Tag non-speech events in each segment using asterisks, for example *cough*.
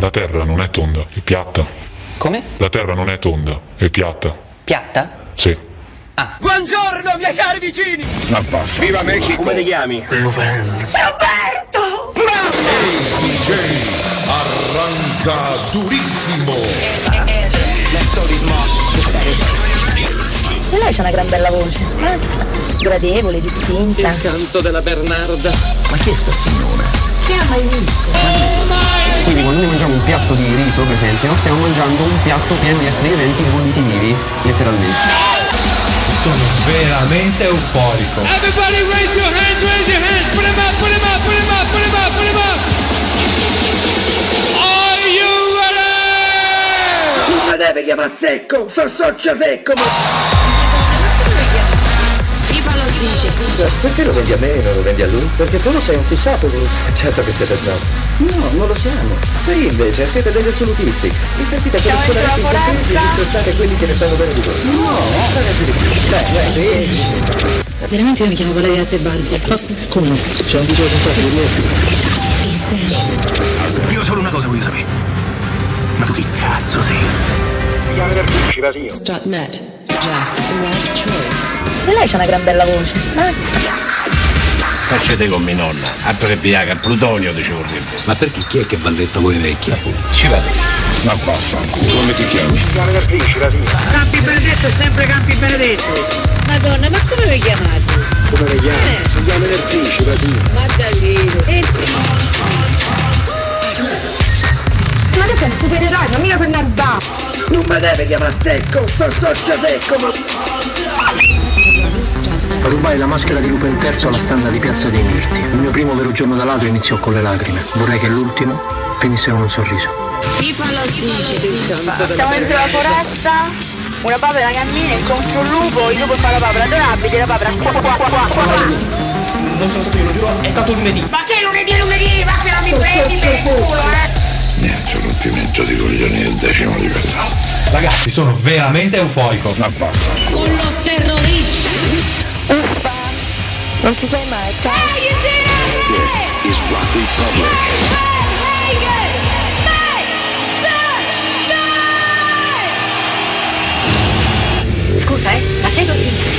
La terra non è tonda, è piatta. Come? La terra non è tonda, è piatta. Piatta? Sì. Buongiorno, miei cari vicini! Viva Mexico! Come ti chiami? Arranca durissimo. E lei c'ha una gran bella voce. eh? Gradevole, distinta. Canto della Bernarda. Ma chi è sta signora? Chi ha mai visto? Quindi quando noi mangiamo un piatto di riso, per esempio, stiamo mangiando un piatto pieno di esseri viventi bolliti vivi, letteralmente. Sono veramente euforico. Everybody raise your hands, raise your hands. Put them up, put them up, put them up, put them up, put them up. Are you ready? Non mi deve chiamare secco, so socio secco, ma... Dice. Perché lo vendi a me e non lo vendi a lui? Perché tu lo sei un fissato lui. Certo che siete bravo. No, non lo siamo. Sì, invece, siete degli assolutisti. Vi sentite per scolare i contenti e disprezzate quelli che ne sanno bene di voi. No, fate più di più. Dai, dai, sì. Veramente io mi chiamo Valeria Tebaldi. Posso? Come? C'è un video con te, Io solo una cosa voglio sapere. Ma tu chi cazzo sei? Strutnet. E lei c'ha una gran bella voce. eh? Facete con mia nonna, altro che Viagra, il plutonio ci vorrebbe. Ma perché chi è che balletta voi vecchi? Ci vado. Ma basta. Come ti chiami? Campi Benedetto è sempre Campi Benedetto. Madonna, ma come vi chiamate? Come mi chiami? Mi chiami Nerfici, Ma Davide. Ma tu sei un supereroe, non mica per narba. Non mi deve chiamare secco, so socio secco, ma... Rubai la maschera di Lupin III alla standa di Piazza dei Mirti. Il mio primo vero giorno da ladro iniziò con le lacrime. Vorrei che l'ultimo finisse con un sorriso. FIFA lo dice. Siamo dentro la foresta. Una papera cammina incontra un lupo, il lupo fa la papera adorabile, la papera qua qua qua qua qua. Non sono stato io, lo giuro, è stato lunedì. Ma che lunedì è lunedì? Ma che non mi prendi per il culo, eh? Niente rompimento di coglioni del decimo livello. Ragazzi, sono veramente. Ma basta. Con lo terrorista. Non ci sei mai, ciao. This is Rock Republic. Scusa, eh, ma sei Cortina?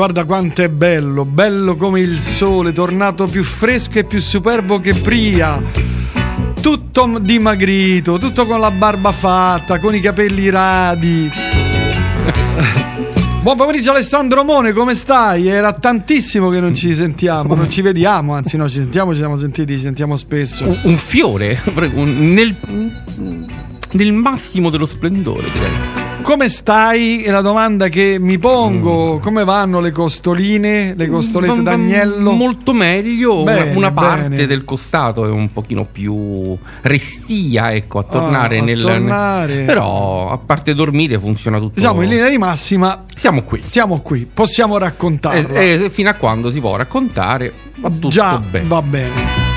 Guarda quanto è bello, bello come il sole, tornato più fresco e più superbo che pria. Tutto dimagrito, tutto con la barba fatta, con i capelli radi. *laughs* Buon pomeriggio Alessandro Mone, come stai? Era tantissimo che non ci sentiamo, non ci vediamo, anzi no, ci sentiamo, ci siamo sentiti, ci sentiamo spesso. un, un fiore *laughs* nel, nel massimo dello splendore direi Come stai? È la domanda che mi pongo. Come vanno le costoline, le costolette Va- va d'agnello? molto meglio una- Bene, una parte bene. del costato è un pochino più restia ecco a tornare Ah, a nel tornare. però a parte dormire funziona tutto Diciamo in linea di massima siamo qui siamo qui, possiamo raccontarla. e, e fino a quando si può raccontare va tutto Già bene va bene.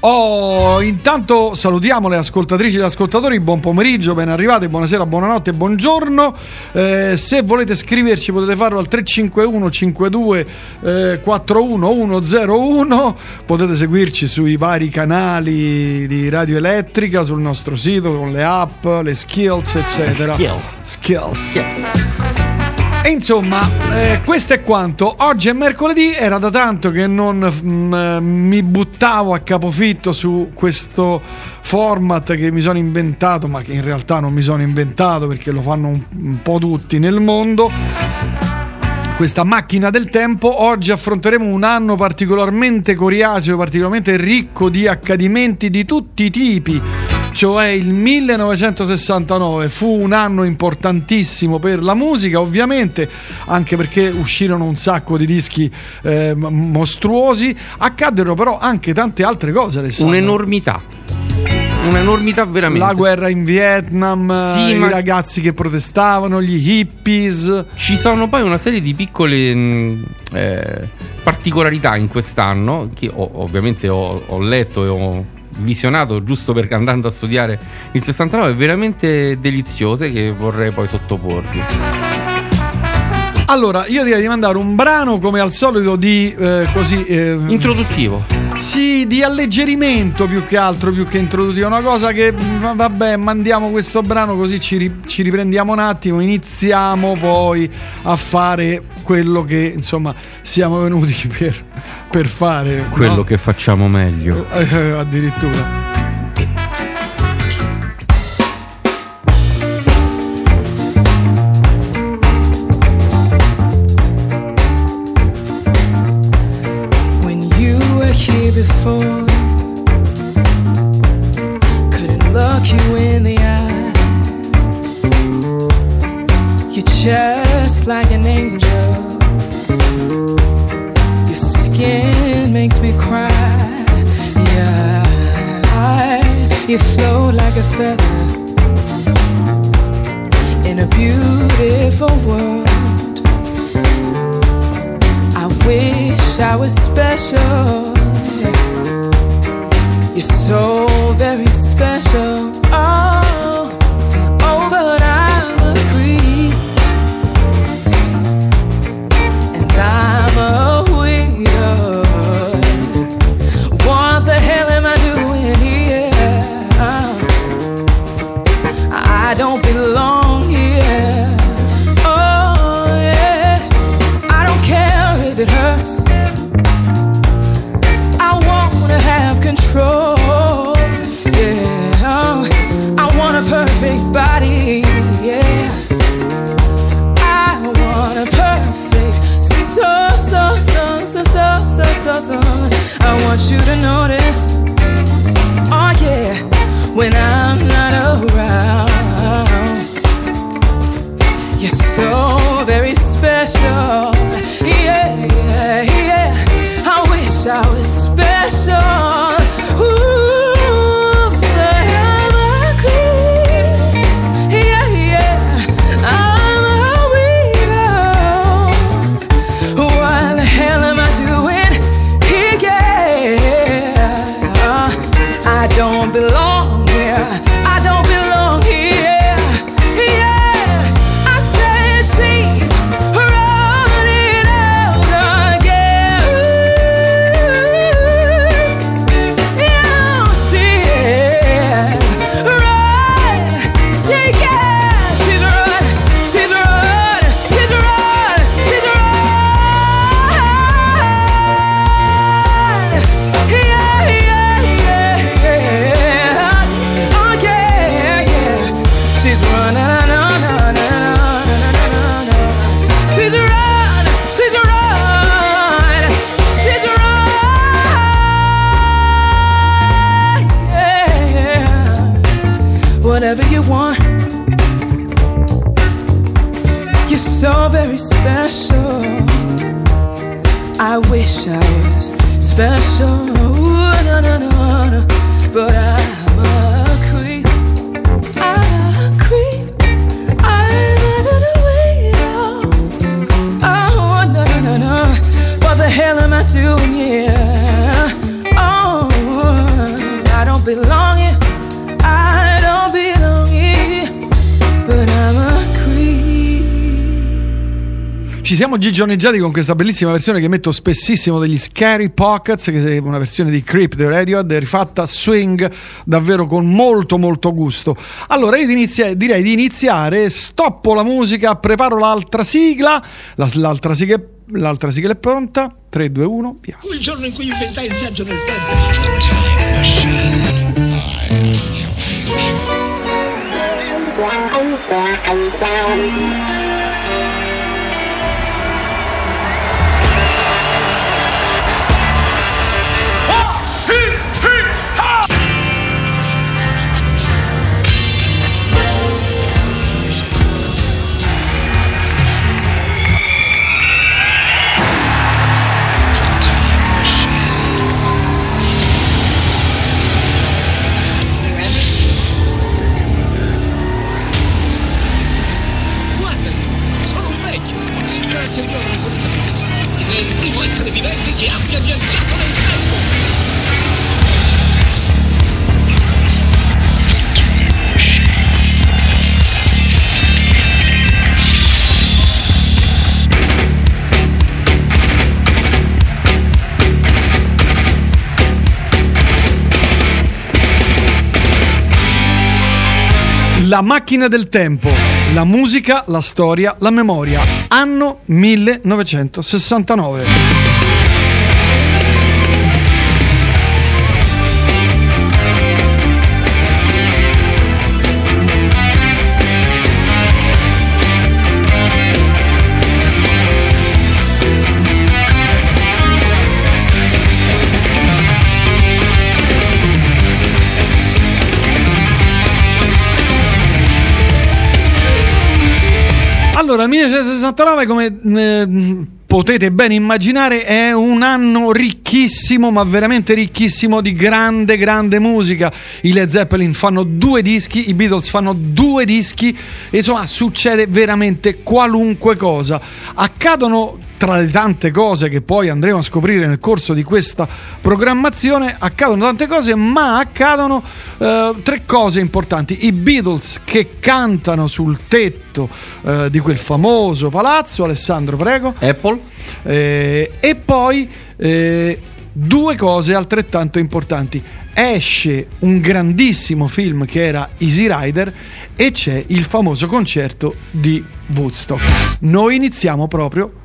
Oh, intanto salutiamo le ascoltatrici e gli ascoltatori, buon pomeriggio, ben arrivati, buonasera, buonanotte, buongiorno. Eh, se volete scriverci potete farlo al 351 52 eh, 41 101, potete seguirci sui vari canali di Radio Elettrica, sul nostro sito, con le app, le skills, eccetera. Skills. Skills. E insomma, eh, questo è quanto. Oggi è mercoledì, era da tanto che non mm, eh, mi buttavo a capofitto su questo format che mi sono inventato, ma che in realtà non mi sono inventato perché lo fanno un, un po' tutti nel mondo. Questa macchina del tempo, oggi affronteremo un anno particolarmente coriaceo, particolarmente ricco di accadimenti di tutti i tipi cioè il 1969 fu un anno importantissimo per la musica ovviamente anche perché uscirono un sacco di dischi eh, mostruosi accaddero però anche tante altre cose Alessandro. Un'enormità. Un'enormità veramente. la guerra in Vietnam Sì, i ma- ragazzi che protestavano gli hippies Ci sono poi una serie di piccole mh, eh, particolarità in quest'anno che ho- ovviamente ho, ho letto e ho visionato giusto perché andando a studiare il 69 veramente deliziose che vorrei poi sottoporvi. Allora io direi di mandare un brano come al solito di eh, così eh, Introduttivo. Sì, di alleggerimento più che altro, più che introduttivo. Una cosa che, mm, vabbè, mandiamo questo brano così ci, ri- ci riprendiamo un attimo, iniziamo poi a fare quello che, insomma, siamo venuti *laughs* per, per fare. Quello no? che facciamo meglio. Eh, addirittura. Siamo gigioneggiati con questa bellissima versione che metto spessissimo degli Scary Pockets, che è una versione di Creep di Radiohead, rifatta swing davvero con molto molto gusto. Allora io inizia- direi di iniziare, stoppo la musica, preparo l'altra sigla, la- l'altra, sigla, l'altra sigla è pronta, 3, 2, 1, via. Fu il giorno in cui inventai il viaggio nel tempo. Guardami, La macchina del tempo, la musica, la storia, la memoria. Anno 1969. Allora, 1969, come eh, potete ben immaginare, è un anno ricchissimo, ma veramente ricchissimo di grande, grande musica. I Led Zeppelin fanno due dischi, i Beatles fanno due dischi, insomma succede veramente qualunque cosa. Accadono tra le tante cose che poi andremo a scoprire nel corso di questa programmazione, accadono tante cose, ma accadono eh, tre cose importanti. I Beatles che cantano sul tetto eh, di quel famoso palazzo, Alessandro, prego. Apple. Eh, e poi eh, due cose altrettanto importanti. Esce un grandissimo film che era Easy Rider e c'è il famoso concerto di Woodstock. Noi iniziamo proprio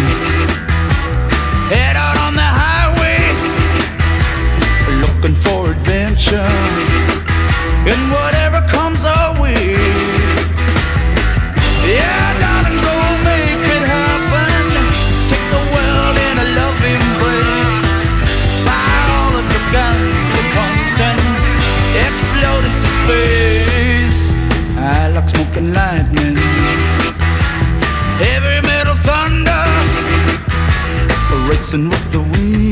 Racing with the wind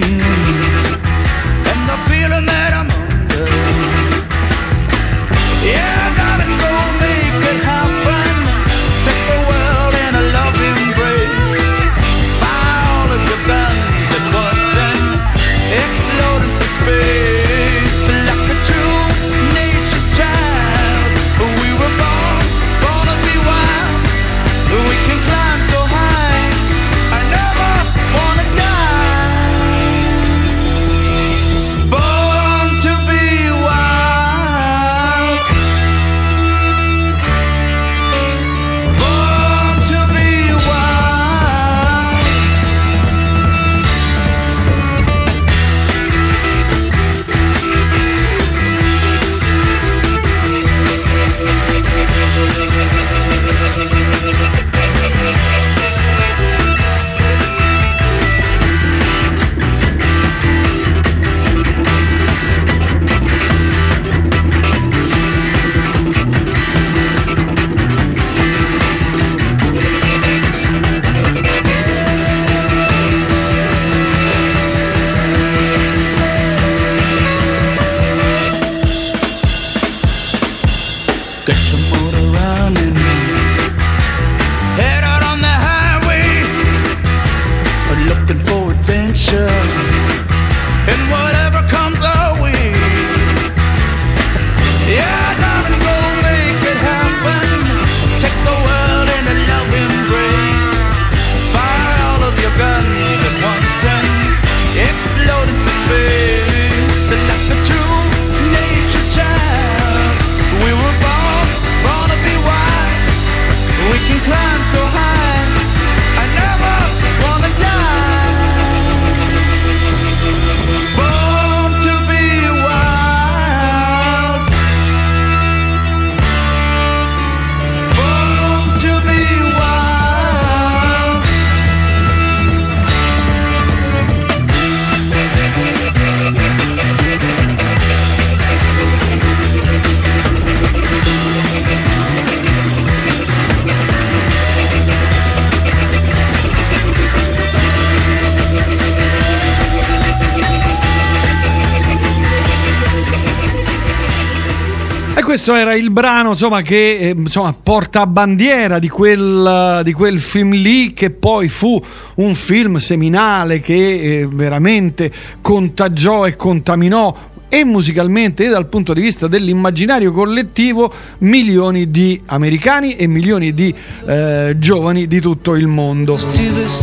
questo era il brano insomma, che eh, insomma, porta bandiera di quel, di quel film lì che poi fu un film seminale che eh, veramente contagiò e contaminò e musicalmente e dal punto di vista dell'immaginario collettivo milioni di americani e milioni di eh, giovani di tutto il mondo.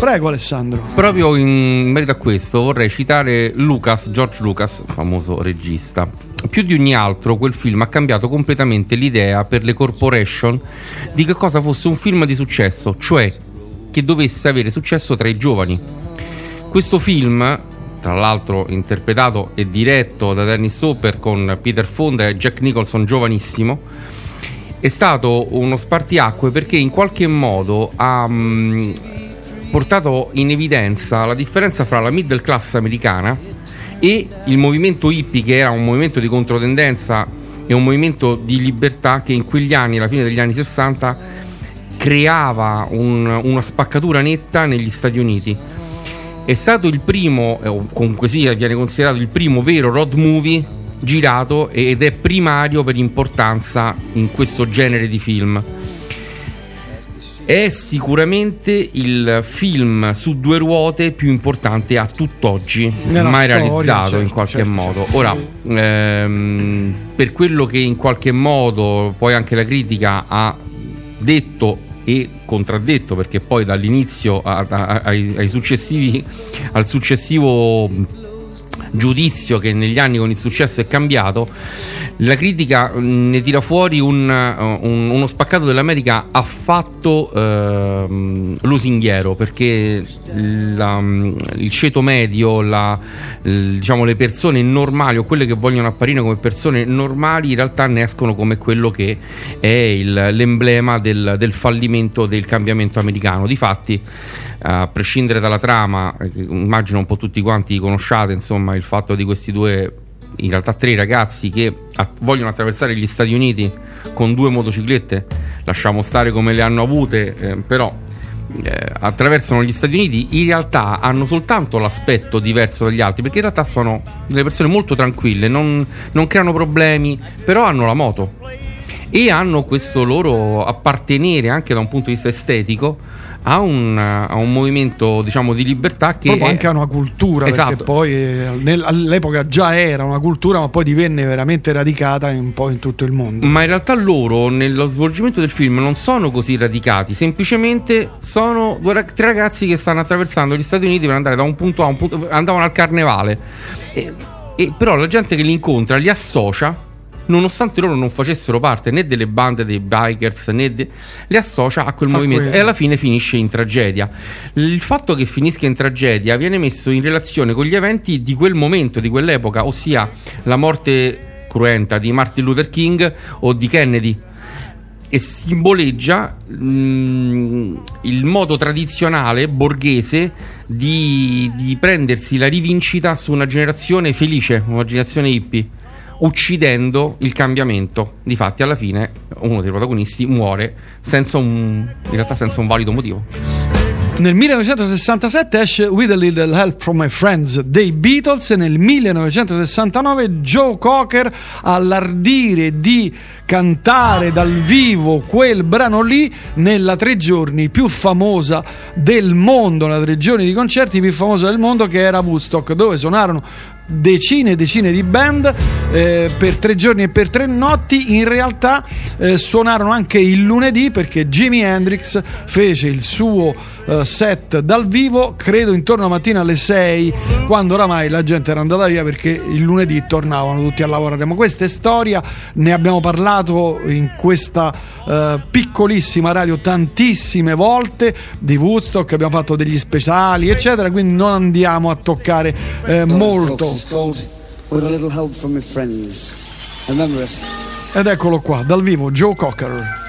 Prego Alessandro. Proprio in merito a questo vorrei citare Lucas, George Lucas, famoso regista. Più di ogni altro quel film ha cambiato completamente l'idea per le corporation di che cosa fosse un film di successo, cioè che dovesse avere successo tra i giovani. Questo film, tra l'altro interpretato e diretto da Dennis Hopper con Peter Fonda e Jack Nicholson giovanissimo, è stato uno spartiacque perché in qualche modo ha mm, portato in evidenza la differenza fra la middle class americana e il movimento hippie che era un movimento di controtendenza e un movimento di libertà che in quegli anni, alla fine degli anni 60, creava un- una spaccatura netta negli Stati Uniti. È stato il primo, eh, o comunque sia, viene considerato il primo vero road movie girato ed è primario per importanza in questo genere di film. È sicuramente il film su due ruote più importante a tutt'oggi Nella mai storia, realizzato certo, in qualche certo, modo. Ora, ehm, per quello che in qualche modo poi anche la critica ha detto e contraddetto, perché poi dall'inizio a- a- ai, ai successivi, al successivo giudizio che negli anni con il successo è cambiato, la critica ne tira fuori un, uh, un- uno spaccato dell'America affatto ehm, lusinghiero perché la- il ceto medio, la- diciamo, le persone normali o quelle che vogliono apparire come persone normali in realtà ne escono come quello che è il- l'emblema del, del fallimento del cambiamento americano. Difatti, a prescindere dalla trama, immagino un po' tutti quanti conosciate, insomma, il fatto di questi due, in realtà tre ragazzi che vogliono attraversare gli Stati Uniti con due motociclette, lasciamo stare come le hanno avute, eh, però eh, attraversano gli Stati Uniti, in realtà hanno soltanto l'aspetto diverso dagli altri, perché in realtà sono delle persone molto tranquille, non, non creano problemi, però hanno la moto. E hanno questo loro appartenere anche da un punto di vista estetico a un, a un movimento diciamo di libertà che Proprio è- anche a una cultura, Esatto. perché poi eh, nel- all'epoca già era una cultura, ma poi divenne veramente radicata un po' in tutto il mondo. Ma in realtà loro nello svolgimento del film non sono così radicati, semplicemente sono due tre ragazzi che stanno attraversando gli Stati Uniti per andare da un punto A a un punto andavano al carnevale. E, e però la gente che li incontra li associa nonostante loro non facessero parte né delle bande dei bikers né de- li associa a quel A movimento quello. e alla fine finisce in tragedia. Il fatto che finisca in tragedia viene messo in relazione con gli eventi di quel momento, di quell'epoca, ossia la morte cruenta di Martin Luther King o di Kennedy e simboleggia mm, il modo tradizionale borghese di, di prendersi la rivincita su una generazione felice, una generazione hippie, uccidendo il cambiamento. Difatti, alla fine, uno dei protagonisti muore senza un, in realtà senza un valido motivo. Nel 1967 esce With a Little Help from My Friends dei Beatles e nel 1969 Joe Cocker ha l'ardire di cantare dal vivo quel brano lì nella tre giorni più famosa del mondo, la tre giorni di concerti più famosa del mondo che era Woodstock, dove suonarono decine e decine di band eh, per tre giorni e per tre notti in realtà eh, suonarono anche il lunedì perché Jimi Hendrix fece il suo eh, set dal vivo credo intorno a mattina alle 6 quando oramai la gente era andata via perché il lunedì tornavano tutti a lavorare. Ma questa è storia ne abbiamo parlato in questa eh, piccolissima radio tantissime volte di Woodstock abbiamo fatto degli speciali eccetera quindi non andiamo a toccare eh, molto It's called With a Little Help from My Friends. Remember it. Ed eccolo qua, dal vivo, Joe Cocker.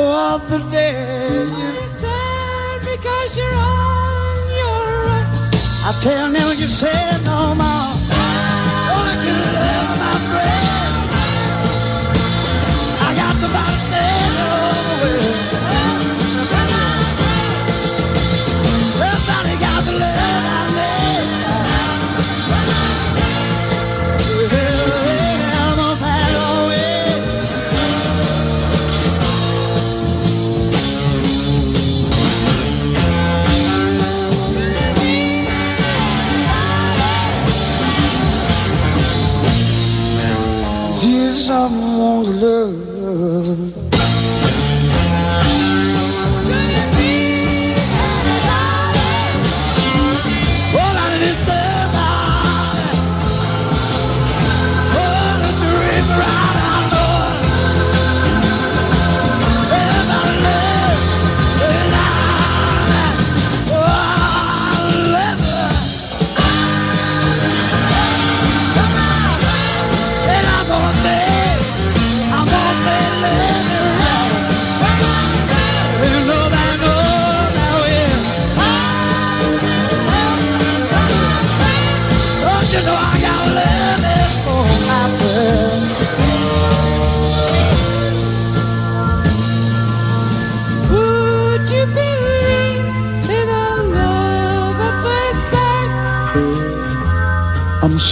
Of the day? You're sad because you're on your own. I tell them you said no more.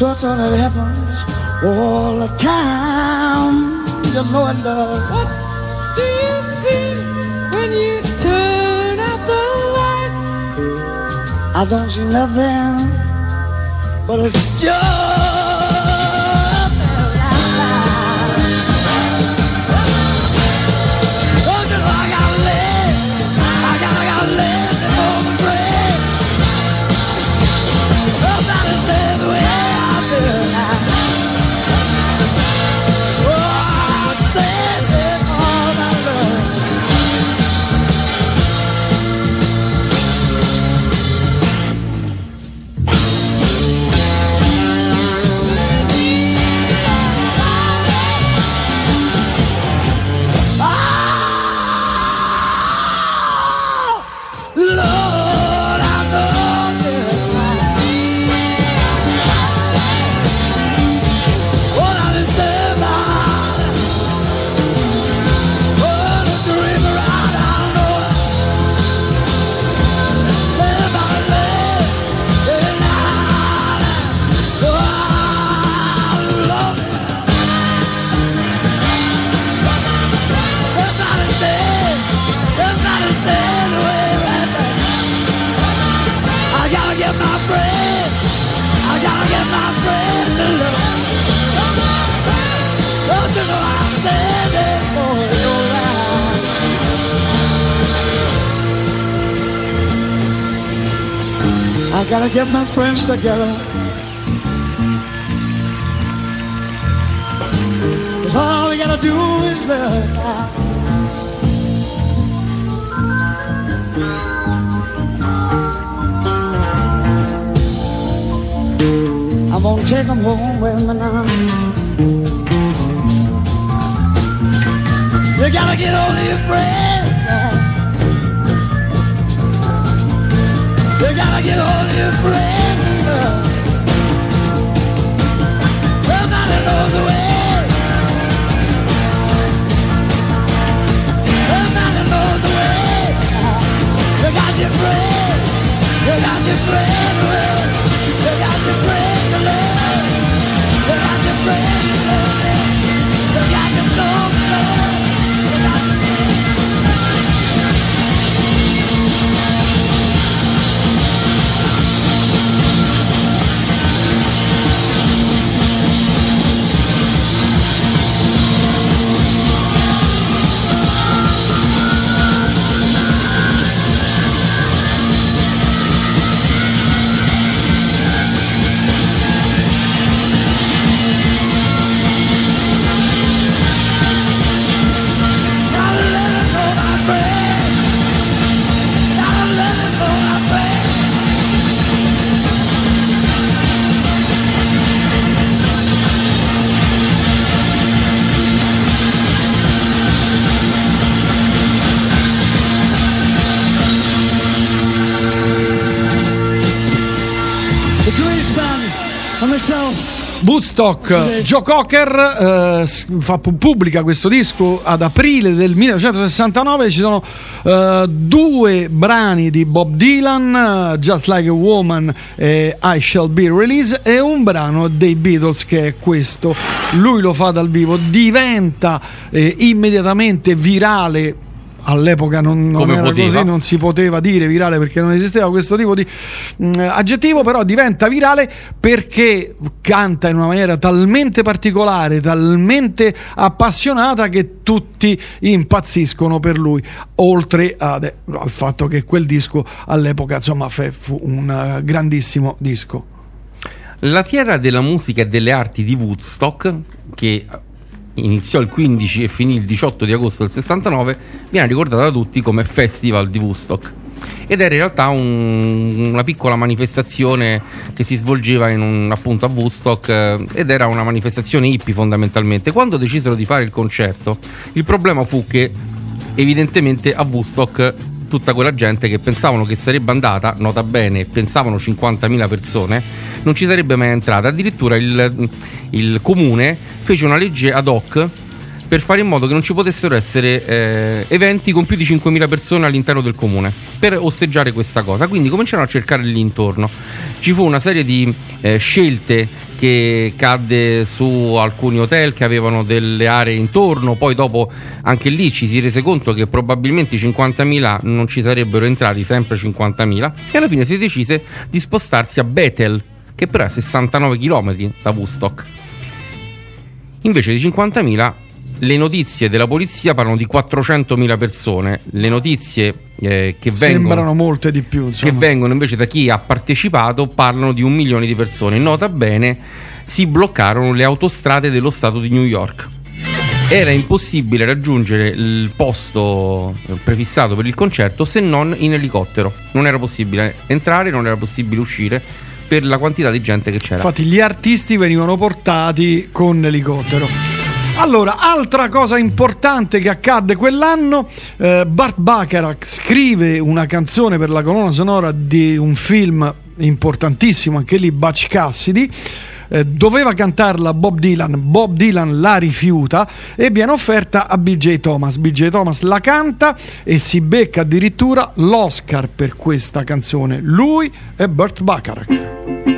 I'm it happens all the time. You know it does. What do you see when you turn out the light? I don't see nothing, but it's just. Gotta get my friends together. 'Cause all we gotta do is love. I'm gonna take them home with me now. You gotta get of your friends. You gotta get hold of your friends. Nobody knows the way. Nobody knows the way. You got your friend, you got your friend, love. You got your friend, Woodstock, Joe Cocker eh, fa, pu- pubblica questo disco ad aprile del 1969, ci sono eh, due brani di Bob Dylan, eh, Just Like a Woman e I Shall Be Released e un brano dei Beatles che è questo, lui lo fa dal vivo, diventa eh, immediatamente virale all'epoca non, non era poteva. così, non si poteva dire virale perché non esisteva questo tipo di mh, aggettivo, però diventa virale perché canta in una maniera talmente particolare, talmente appassionata che tutti impazziscono per lui, oltre ad- al fatto che quel disco all'epoca insomma fu un eh, grandissimo disco. La fiera della musica e delle arti di Woodstock, che iniziò il 15 e finì il 18 di agosto del 69, viene ricordata da tutti come Festival di Woodstock. Ed era in realtà un- una piccola manifestazione che si svolgeva un- appunto a Woodstock eh, ed era una manifestazione hippie fondamentalmente. Quando decisero di fare il concerto, il problema fu che evidentemente a Woodstock tutta quella gente che pensavano che sarebbe andata, nota bene, pensavano 50.000 persone, non ci sarebbe mai entrata. Addirittura il, il comune fece una legge ad hoc per fare in modo che non ci potessero essere eh, eventi con più di 5.000 persone all'interno del comune per osteggiare questa cosa. Quindi cominciarono a cercare lì intorno. Ci fu una serie di eh, scelte che cadde su alcuni hotel che avevano delle aree intorno, poi dopo anche lì ci si rese conto che probabilmente i 50.000 non ci sarebbero entrati, sempre 50.000, e alla fine si decise di spostarsi a Bethel, che però è a 69 km da Woodstock. Invece di 50.000 le notizie della polizia parlano di 400.000 persone, le notizie eh, che vengono Sembrano molte di più. che vengono invece da chi ha partecipato parlano di un milione di persone. Nota bene, si bloccarono le autostrade dello stato di New York. Era impossibile raggiungere il posto eh, prefissato per il concerto se non in elicottero. Non era possibile entrare, non era possibile uscire per la quantità di gente che c'era. Infatti gli artisti venivano portati con elicottero. Allora, altra cosa importante che accadde quell'anno, eh, Bart Bacharach scrive una canzone per la colonna sonora di un film importantissimo, anche lì Butch Cassidy. eh, doveva cantarla Bob Dylan, Bob Dylan la rifiuta e viene offerta a BJ Thomas. BJ Thomas la canta e si becca addirittura l'Oscar per questa canzone. Lui è Burt Bacharach.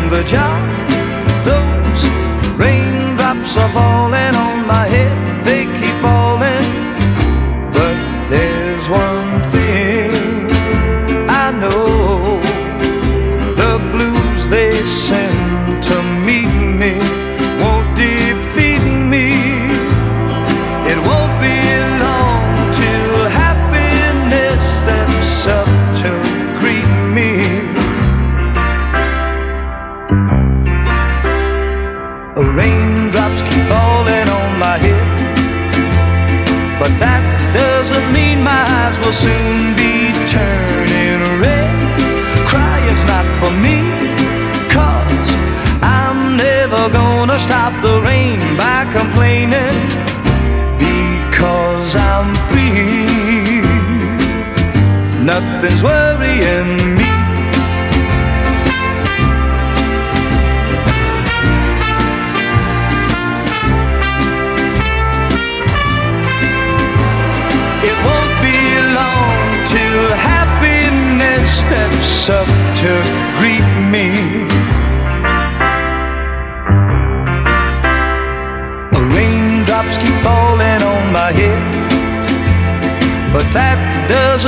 the job, those raindrops are falling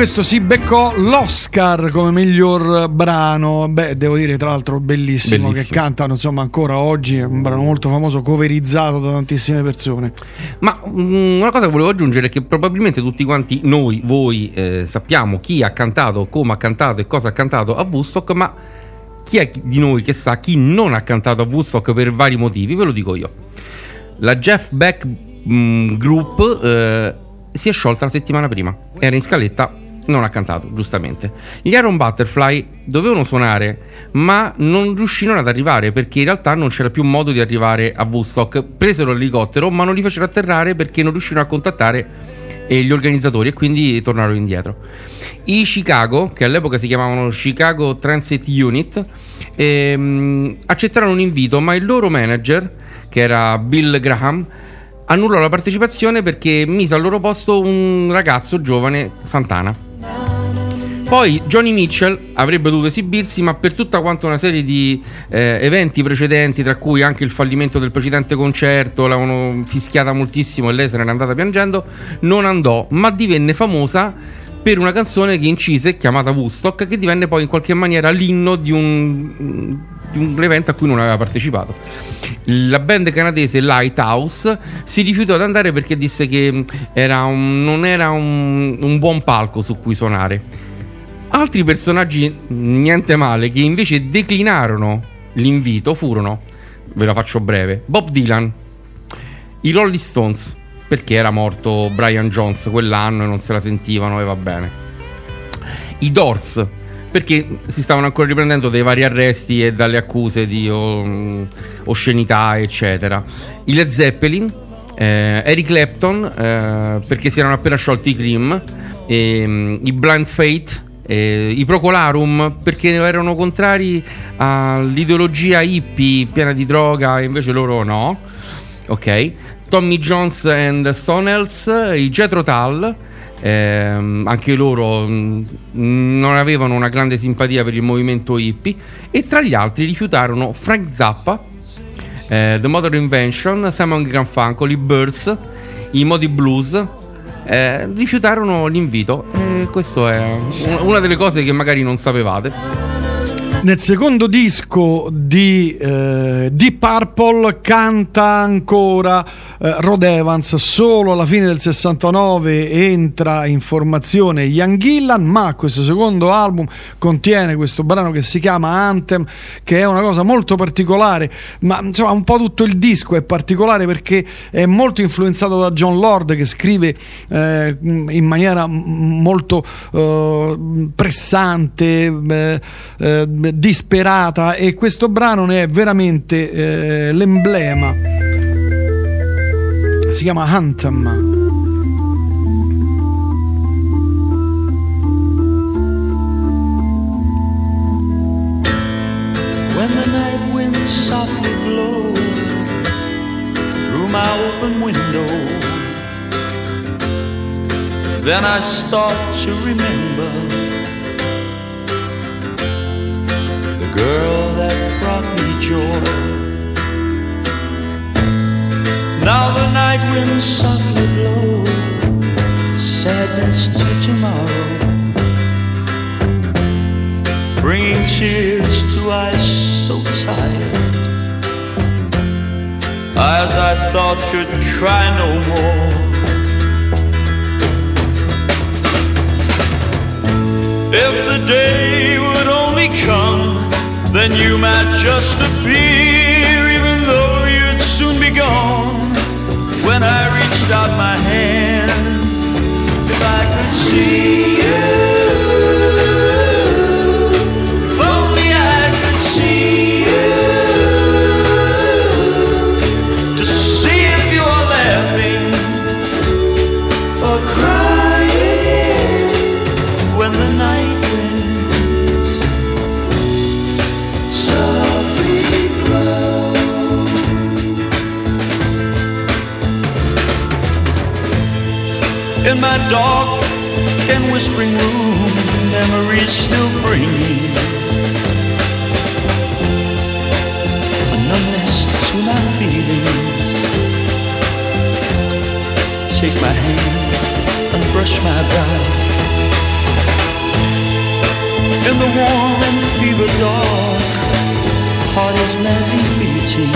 Questo si beccò l'Oscar come miglior brano. Beh, devo dire, tra l'altro, bellissimo, Bellissimo. che cantano insomma ancora oggi. È un brano molto famoso, coverizzato da tantissime persone. Ma mm, una cosa che volevo aggiungere è che probabilmente tutti quanti noi, voi, eh, sappiamo chi ha cantato, come ha cantato e cosa ha cantato a Woodstock, ma chi è di noi che sa chi non ha cantato a Woodstock per vari motivi? Ve lo dico io. La Jeff Beck mm, Group eh, si è sciolta la settimana prima. Era in scaletta, non ha cantato, giustamente. Gli Iron Butterfly dovevano suonare, ma non riuscirono ad arrivare perché in realtà non c'era più modo di arrivare a Woodstock. Presero l'elicottero, ma non li fecero atterrare perché non riuscirono a contattare eh, gli organizzatori e quindi tornarono indietro. I Chicago, che all'epoca si chiamavano Chicago Transit Unit, ehm, accettarono un invito, ma il loro manager, che era Bill Graham, annullò la partecipazione perché mise al loro posto un ragazzo giovane, Santana. Poi Johnny Mitchell avrebbe dovuto esibirsi, ma per tutta quanta una serie di eh, eventi precedenti, tra cui anche il fallimento del precedente concerto, l'avevano fischiata moltissimo e lei se n'era andata piangendo, non andò, ma divenne famosa per una canzone che incise chiamata Woodstock, che divenne poi in qualche maniera l'inno di un, di un evento a cui non aveva partecipato. La band canadese Lighthouse si rifiutò ad andare perché disse che era un- non era un, un buon palco su cui suonare. Altri personaggi niente male che invece declinarono l'invito furono, ve la faccio breve, Bob Dylan, i Rolling Stones, perché era morto Brian Jones quell'anno e non se la sentivano e va bene. I Doors, perché si stavano ancora riprendendo dai vari arresti e dalle accuse di oh, oscenità, eccetera. I Led Zeppelin, eh, Eric Clapton, eh, perché si erano appena sciolti i Cream, ehm, i Blind Fate, eh, i Procolarum perché erano contrari all'ideologia hippie piena di droga e invece loro no. Ok. Tommy Jones and Stonells, i Jetro Tull, ehm, anche loro mh, non avevano una grande simpatia per il movimento hippie e tra gli altri rifiutarono Frank Zappa, eh, The Modern Invention, Simon Garfunkel, i Birds, i Modi Blues, eh, rifiutarono l'invito e questa è un- una delle cose che magari non sapevate. Nel secondo disco di eh, Deep Purple canta ancora eh, Rod Evans, solo alla fine del 69 entra in formazione Ian Gillan, ma questo secondo album contiene questo brano che si chiama Anthem, che è una cosa molto particolare, ma insomma un po' tutto il disco è particolare perché è molto influenzato da John Lord che scrive eh, in maniera molto eh, pressante, eh, eh, disperata e questo brano ne è veramente eh, l'emblema. Si chiama Anthem. When the night wind softly blow through my open window. Then I start to remember girl that brought me joy. Now the night winds softly blow sadness to tomorrow, bringing tears to eyes so tired. Eyes I thought could cry no more. If the day would only come, then you might just appear, even though you'd soon be gone. When I reached out my hand, if I could see you, dark and whispering room, memories still bring a numbness to my feelings. Take my hand and brush my brow. In the warm and fever dark, heart is madly beating.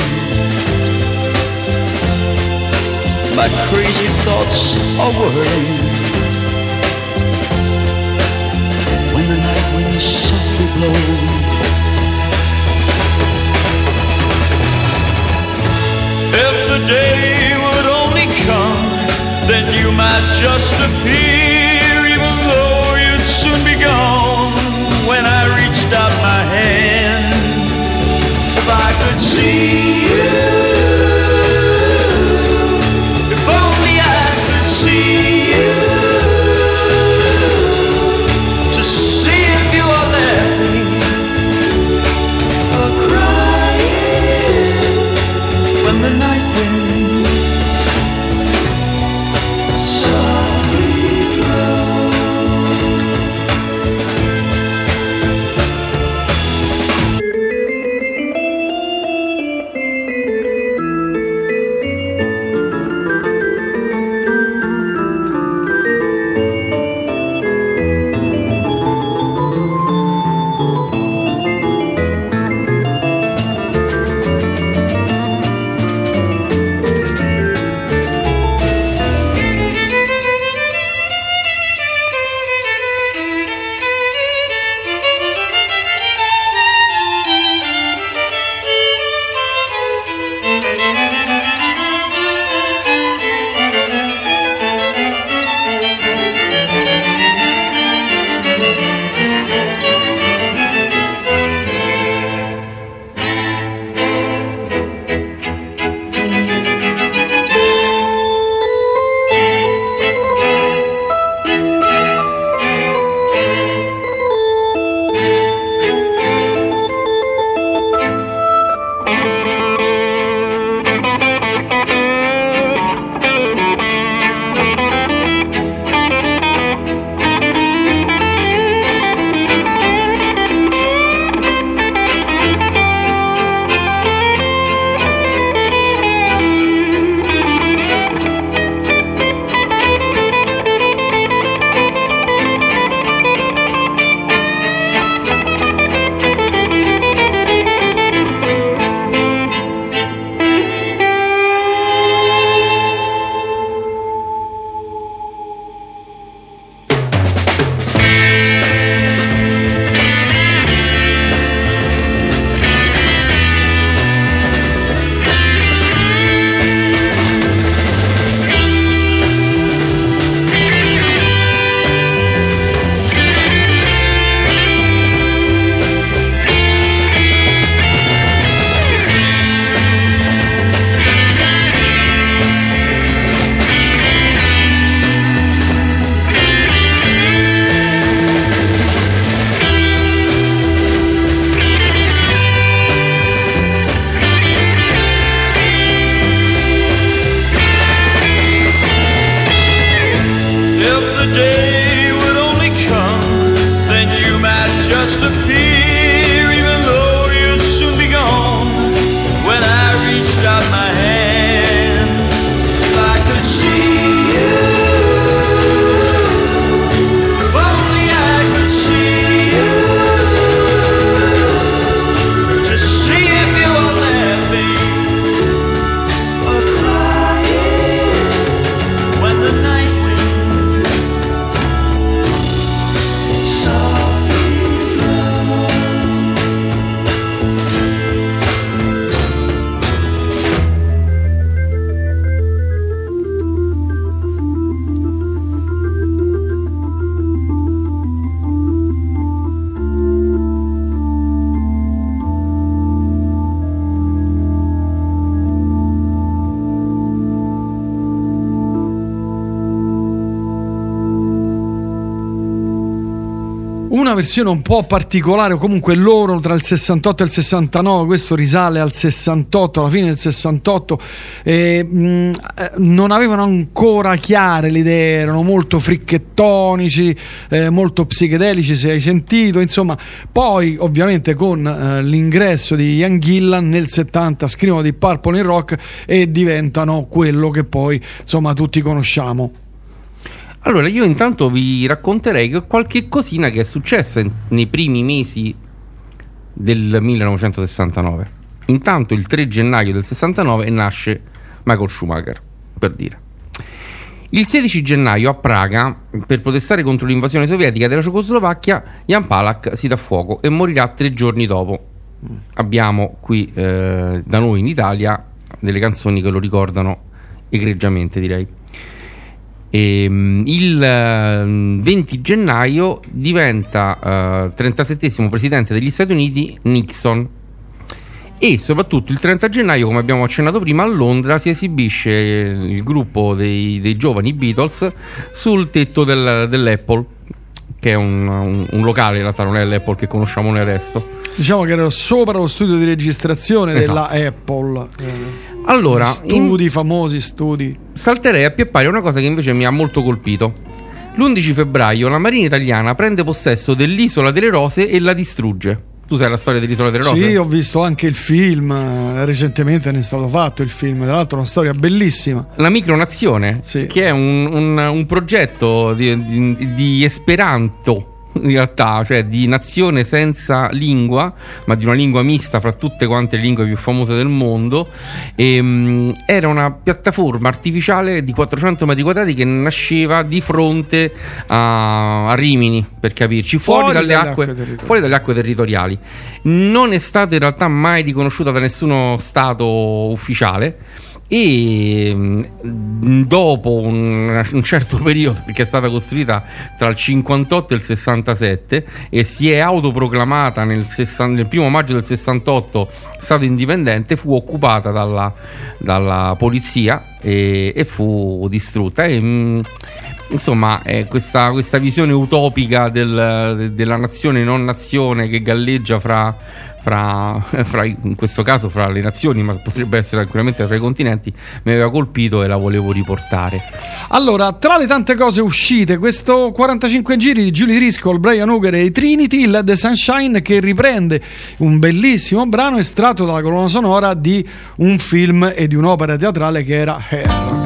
My crazy thoughts are whirling softly blow. If the day would only come, then you might just appear, even though you'd soon be gone. When I reached out my hand, if I could see versione un po' particolare, comunque loro tra il 68 e il 69, questo risale al 68, alla fine del 68, eh, mh, non avevano ancora chiare le idee, erano molto fricchettonici, eh, molto psichedelici, se hai sentito, insomma, poi ovviamente con eh, l'ingresso di Ian Gillan nel 70 scrivono di Purple in Rock e diventano quello che poi insomma tutti conosciamo. Allora, io intanto vi racconterei che qualche cosina che è successa nei primi mesi del 1969. Intanto il 3 gennaio del 69 nasce Michael Schumacher, per dire. Il 16 gennaio a Praga, per protestare contro l'invasione sovietica della Cecoslovacchia, Jan Palach si dà fuoco e morirà tre giorni dopo. Abbiamo qui eh, da noi in Italia delle canzoni che lo ricordano egregiamente, direi. Ehm, il eh, 20 gennaio diventa eh, 37 presidente degli Stati Uniti Nixon e soprattutto il 30 gennaio, come abbiamo accennato prima, a Londra si esibisce il gruppo dei, dei giovani Beatles sul tetto del- dell'Apple, che è un, un- un locale, in realtà non è l'Apple che conosciamo noi adesso. Diciamo che era sopra lo studio di registrazione Esatto. della Apple. Eh, Allora, studi, famosi studi. salterei a pie pari una cosa che invece mi ha molto colpito. L'11 febbraio la Marina italiana prende possesso dell'isola delle Rose e la distrugge. Tu sai la storia dell'isola delle Rose? Sì, ho visto anche il film, eh, recentemente ne è stato fatto il film, tra l'altro una storia bellissima. La micronazione, che è un, un- un progetto di, di- di esperanto. In realtà, cioè di nazione senza lingua, ma di una lingua mista fra tutte quante le lingue più famose del mondo. Ehm, era una piattaforma artificiale di 400 metri quadrati che nasceva di fronte a, a Rimini, per capirci, fuori, Fuori dalle, acque, acque fuori dalle acque territoriali. Non è stata in realtà mai riconosciuta da nessuno Stato ufficiale e mh, dopo un, un certo periodo perché è stata costruita tra il 58 e il 67 e si è autoproclamata nel, 60 nel primo maggio del 68 stato indipendente fu occupata dalla, dalla polizia e, e fu distrutta. E, mh, Insomma, è questa, questa visione utopica del- della nazione non nazione che galleggia fra, fra- fra- in questo caso fra le nazioni, ma potrebbe essere tranquillamente fra i continenti, mi aveva colpito e la volevo riportare. Allora, tra le tante cose uscite, questo 45 giri di Julie Driscoll, Brian Huger e Trinity, the Sunshine, che riprende un bellissimo brano estratto dalla colonna sonora di un film e di un'opera teatrale che era Hair.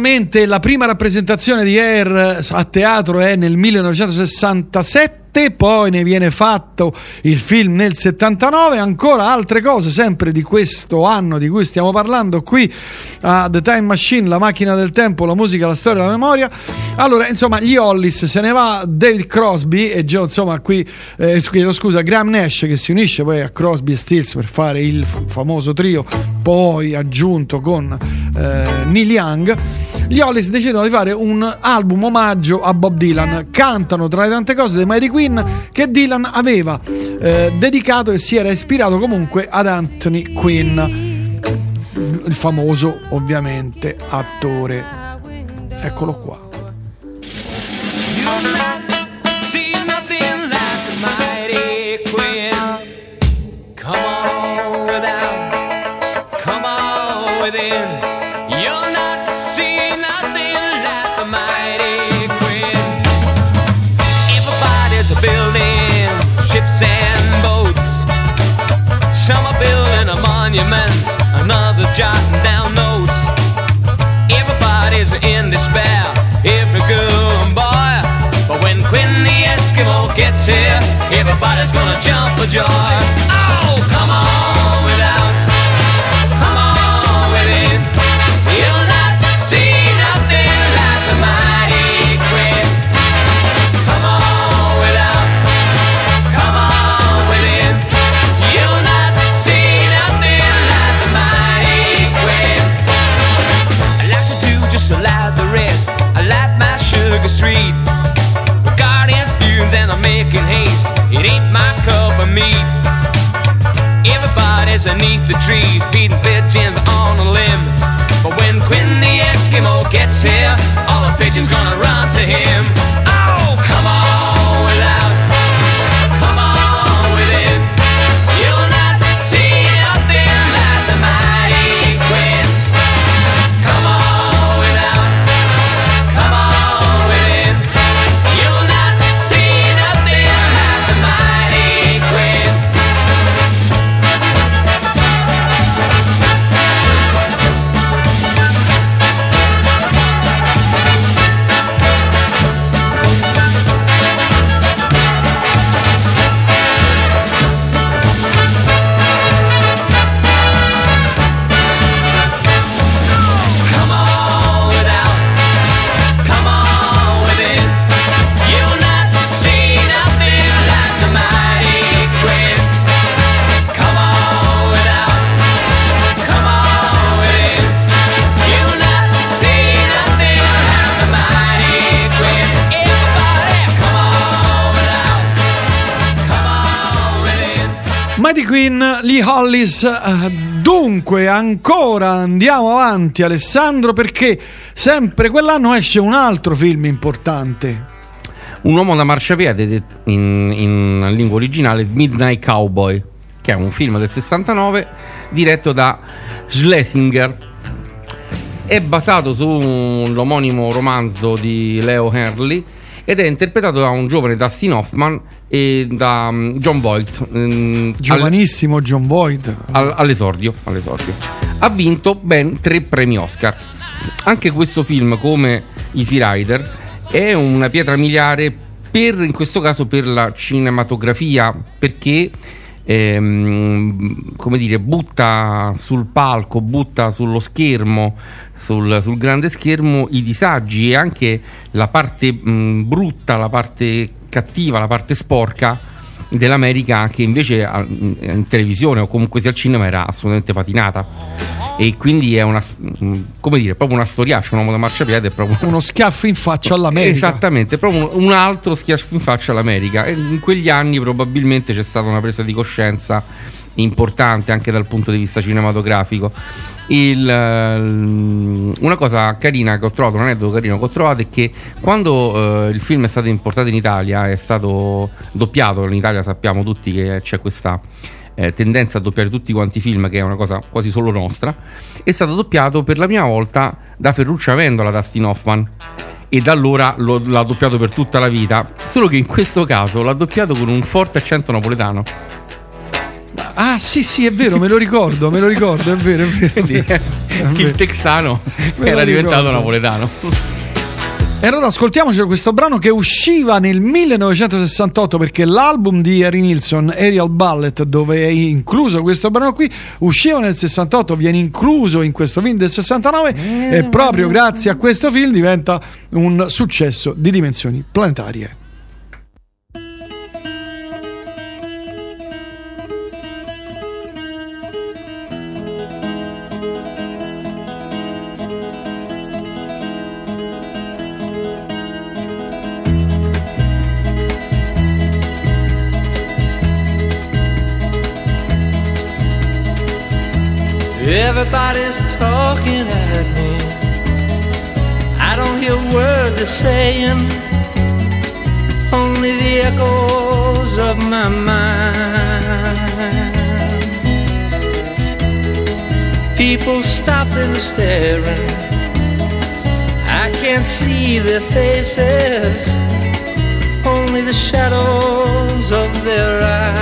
Ovviamente la prima rappresentazione di Air a teatro è nel 1967. Poi ne viene fatto il film nel 79, ancora altre cose sempre di questo anno di cui stiamo parlando qui a The Time Machine, la macchina del tempo, la musica, la storia, la memoria. Allora, insomma, gli Hollis se ne va David Crosby e Joe, insomma, qui eh, chiedo scusa, Graham Nash che si unisce poi a Crosby e Stills per fare il famoso trio, poi aggiunto con eh, Neil Young. Gli Hollis decidono di fare un album omaggio a Bob Dylan. Cantano tra le tante cose dei Mighty Queen che Dylan aveva eh, dedicato e si era ispirato comunque ad Anthony Quinn, il famoso ovviamente attore. Eccolo qua. Come on everybody's gonna jump for joy. Oh, come on without, come on within. You'll not see nothing like the mighty Quinn. Come on without, come on within. You'll not see nothing like the mighty Quinn. I like to do just like the rest. I like my sugar sweet. Ain't my cup of meat. Everybody's beneath the trees, feeding pigeons on a limb. But when Quinn the Eskimo gets here, all the pigeons gonna run to him. Lee Hollis. eh, Dunque, ancora andiamo avanti, Alessandro, perché sempre quell'anno esce un altro film importante. Un uomo da marciapiede de- in, in lingua originale Midnight Cowboy, che è un film del 69 diretto da Schlesinger. È basato sull'omonimo romanzo di Leo Hurley ed è interpretato da un giovane Dustin Hoffman e da um, John Voight. mm, Giovanissimo John Voight. al- all'esordio, all'esordio. Ha vinto ben tre premi Oscar. Anche questo film, come Easy Rider, è una pietra miliare per, in questo caso, per la cinematografia, perché ehm, come dire, butta sul palco, butta sullo schermo, sul, sul grande schermo i disagi e anche la parte mh, brutta, la parte cattiva, la parte sporca dell'America che invece a- in televisione o comunque sia al cinema era assolutamente patinata e quindi è una mh, come dire proprio una storiaccia un uomo da marciapiede è proprio Uno schiaffo in faccia all'America. esattamente proprio un, un altro schiaffo in faccia all'America e in quegli anni probabilmente c'è stata una presa di coscienza importante anche dal punto di vista cinematografico Il, ehm, una cosa carina che ho trovato, un aneddoto carino che ho trovato è che quando eh, il film è stato importato in Italia, è stato doppiato, in Italia sappiamo tutti che c'è questa eh, tendenza a doppiare tutti quanti i film, che è una cosa quasi solo nostra, è stato doppiato per la prima volta da Ferruccio Amendola, da Dustin Hoffman. E da allora lo- l'ha doppiato per tutta la vita. Solo che in questo caso l'ha doppiato con un forte accento napoletano. Ah, sì, sì, è vero, me lo ricordo, me lo ricordo, è vero, è vero. *laughs* è vero. Il texano era diventato napoletano. E allora ascoltiamoci questo brano che usciva nel 1968 perché l'album di Harry Nilsson, Aerial Ballet, dove è incluso questo brano qui, usciva nel 68, viene incluso in questo film del 69 e proprio grazie a questo film diventa un successo di dimensioni planetarie. See their faces, only the shadows of their eyes.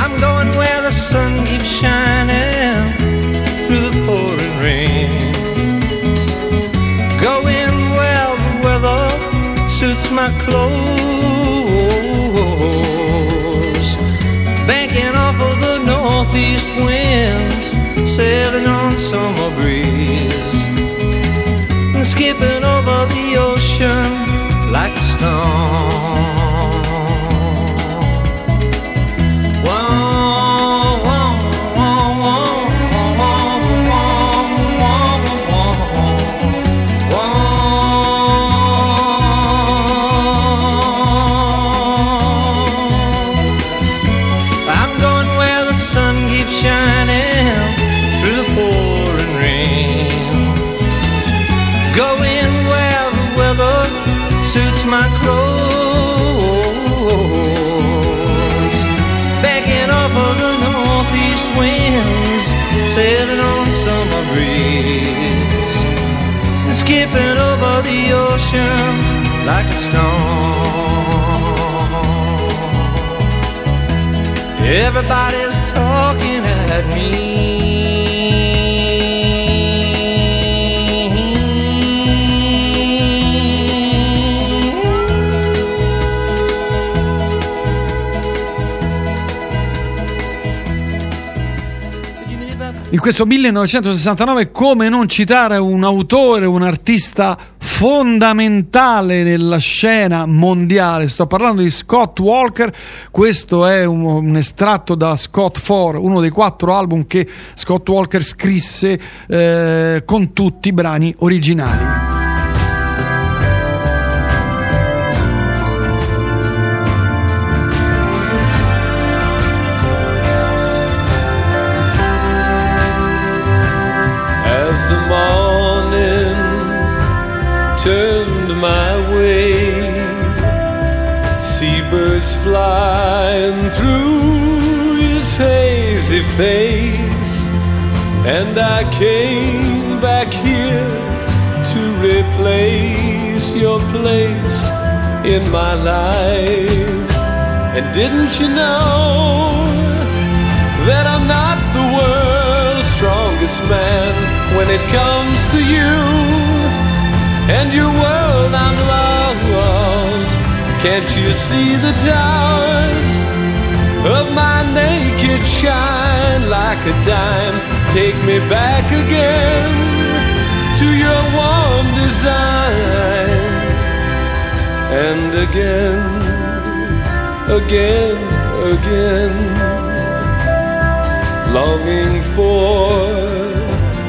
I'm going where the sun keeps shining through the pouring rain. Going where the weather suits my clothes. Banking off of the northeast winds, sailing on summer ocean like a stone. Everybody's talking at me. In questo 1969 come non citare un autore, un artista fondamentale nella scena mondiale. Sto parlando di Scott Walker, questo è un, un estratto da Scott 4, uno dei quattro album che Scott Walker scrisse eh, con tutti i brani originali. Through his hazy face, and I came back here to replace your place in my life. And didn't you know that I'm not the world's strongest man when it comes to you and your world I'm lost. Can't you see the towers of my naked shine like a dime? Take me back again to your warm design and again, again, again longing for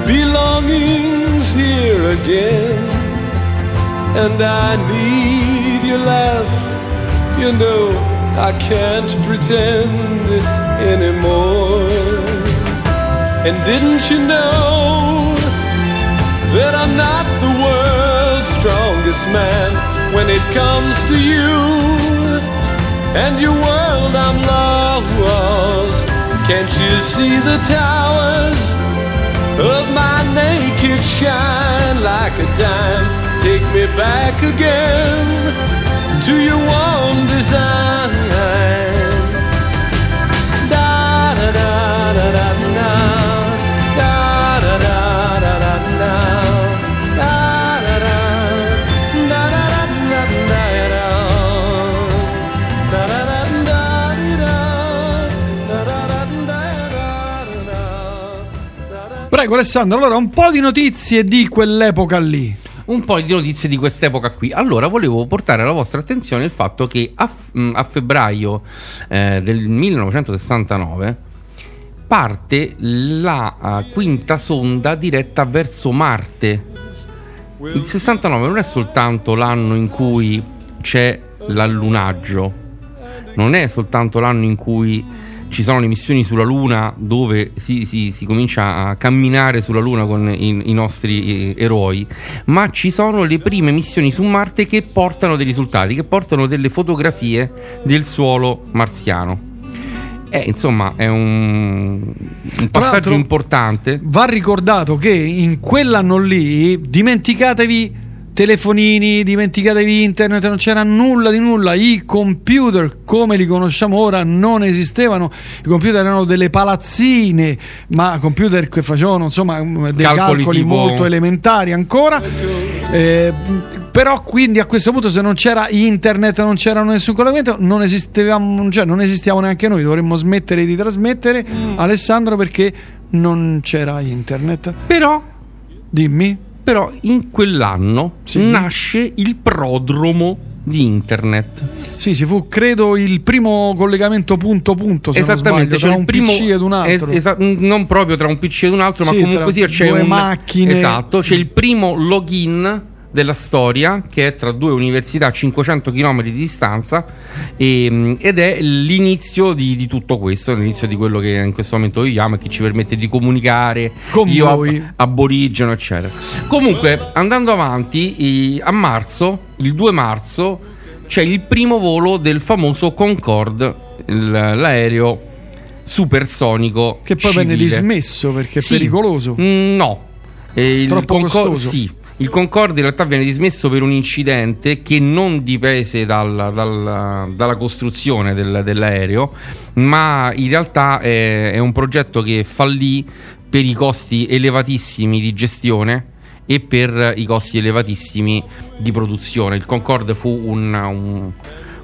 belongings here again. And I need your laugh, you know, I can't pretend anymore. And didn't you know that I'm not the world's strongest man when it comes to you? And your world I'm lost. Can't you see the towers of my naked shine like a dime? Take me back again to your warm design. Prego Alessandro, allora un po' di notizie di quell'epoca lì. Un po' di notizie di quest'epoca qui. Allora, volevo portare alla vostra attenzione il fatto che a, mh, a febbraio eh, del 1969 parte la eh, quinta sonda diretta verso Marte. Il 69 non è soltanto l'anno in cui c'è l'allunaggio, non è soltanto l'anno in cui ci sono le missioni sulla Luna dove si, si- si comincia a camminare sulla Luna con i, i nostri eh, eroi, ma ci sono le prime missioni su Marte che portano dei risultati, che portano delle fotografie del suolo marziano. Eh, insomma, è un, un passaggio importante. Va ricordato che in quell'anno lì dimenticatevi telefonini, dimenticatevi internet, non c'era nulla di nulla. I computer come li conosciamo ora non esistevano. I computer erano delle palazzine, ma computer che facevano insomma dei Calcoli calcoli, molto elementari ancora. Eh, però quindi a questo punto se non c'era internet, non c'era nessun collegamento, non esistevamo, cioè non esistiamo neanche noi, dovremmo smettere di trasmettere Alessandro perché non c'era internet. Però Dimmi. Però in quell'anno nasce il prodromo di internet. Sì, ci fu credo il primo collegamento punto punto, se Esattamente, non sbaglio, cioè un primo PC ed un altro. es- non proprio tra un PC ed un altro, Sì, ma comunque sia c'è due un macchine. Esatto, c'è il primo login della storia che è tra due università a 500 km di distanza e- ed è l'inizio di, di tutto questo, l'inizio di quello che in questo momento viviamo e che ci permette di comunicare Con io ab- voi. aborigeno eccetera. Comunque andando avanti i- a marzo, il 2 marzo c'è il primo volo del famoso Concorde, il- l'aereo supersonico Che poi venne civile. dismesso perché è Sì. pericoloso. Mm, no. Eh, il Troppo Concor- costoso. sì. Il Concorde in realtà viene dismesso per un incidente che non dipese dal- dal- dalla costruzione del- dell'aereo, ma in realtà è, è un progetto che fallì per i costi elevatissimi di gestione e per i costi elevatissimi di produzione. Il Concorde fu un- un-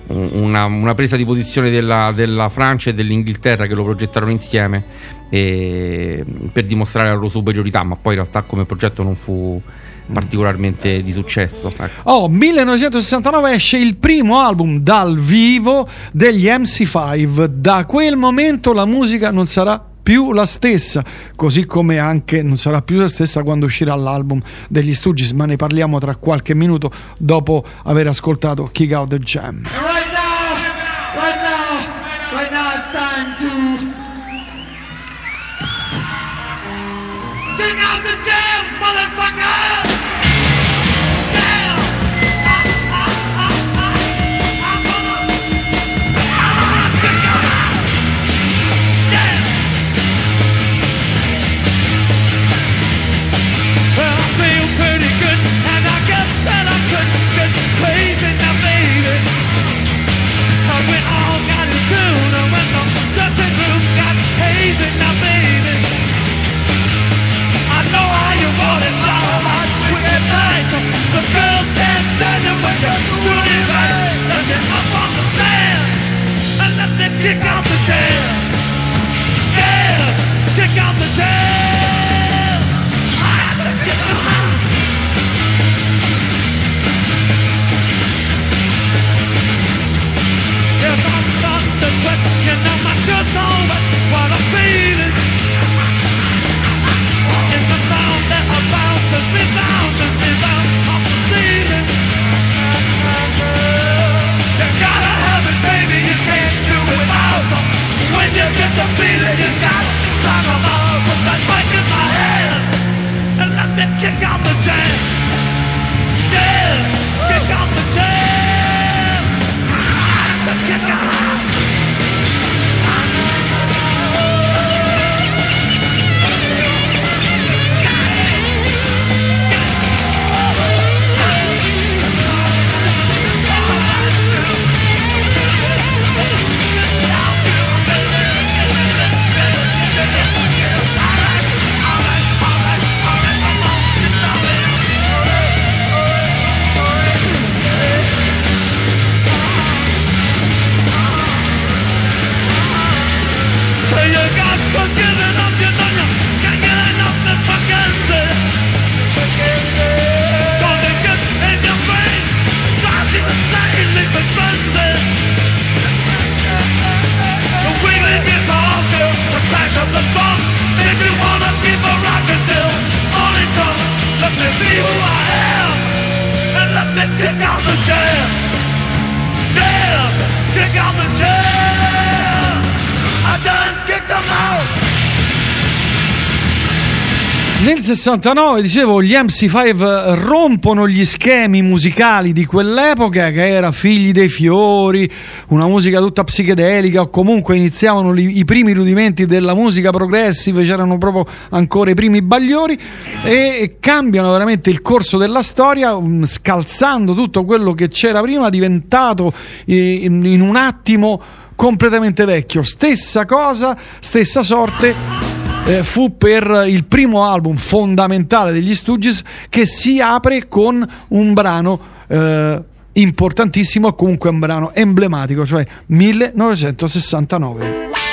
un- una, una presa di posizione della, della Francia e dell'Inghilterra che lo progettarono insieme e- per dimostrare la loro superiorità, ma poi in realtà come progetto non fu particolarmente di successo. Ecco. Oh, 1969 esce il primo album dal vivo degli MC5. Da quel momento la musica non sarà più la stessa, così come anche non sarà più la stessa quando uscirà l'album degli Stooges, ma ne parliamo tra qualche minuto dopo aver ascoltato Kick Out the Jam. Chicago. Nel 69, dicevo, gli MC5 rompono gli schemi musicali di quell'epoca che era Figli dei fiori, una musica tutta psichedelica o comunque iniziavano li- i primi rudimenti della musica progressive, c'erano proprio ancora i primi bagliori e cambiano veramente il corso della storia mm, scalzando tutto quello che c'era prima, diventato in un attimo completamente vecchio. Stessa cosa, stessa sorte eh, fu per il primo album fondamentale degli Stooges che si apre con un brano eh, importantissimo, comunque un brano emblematico, cioè 1969.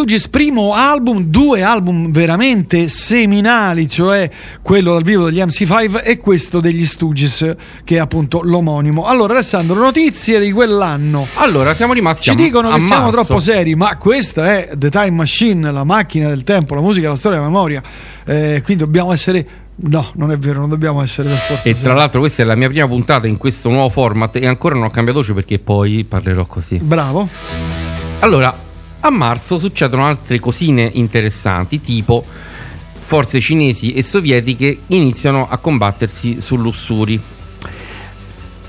Stooges primo album, due album veramente seminali, cioè quello dal vivo degli MC5 e questo degli Stooges che è appunto l'omonimo. Allora Alessandro, notizie di quell'anno. Allora, siamo rimasti Ci dicono a che siamo marzo. troppo seri, ma questa è The Time Machine, la macchina del tempo, la musica, la storia, la memoria. Eh, quindi dobbiamo essere No, non è vero, non dobbiamo essere per forza. E tra l'altro questa è la mia prima puntata in questo nuovo format e ancora non ho cambiato voce perché poi parlerò così. Bravo. Allora, a marzo succedono altre cosine interessanti, tipo forze cinesi e sovietiche iniziano a combattersi sull'Ussuri.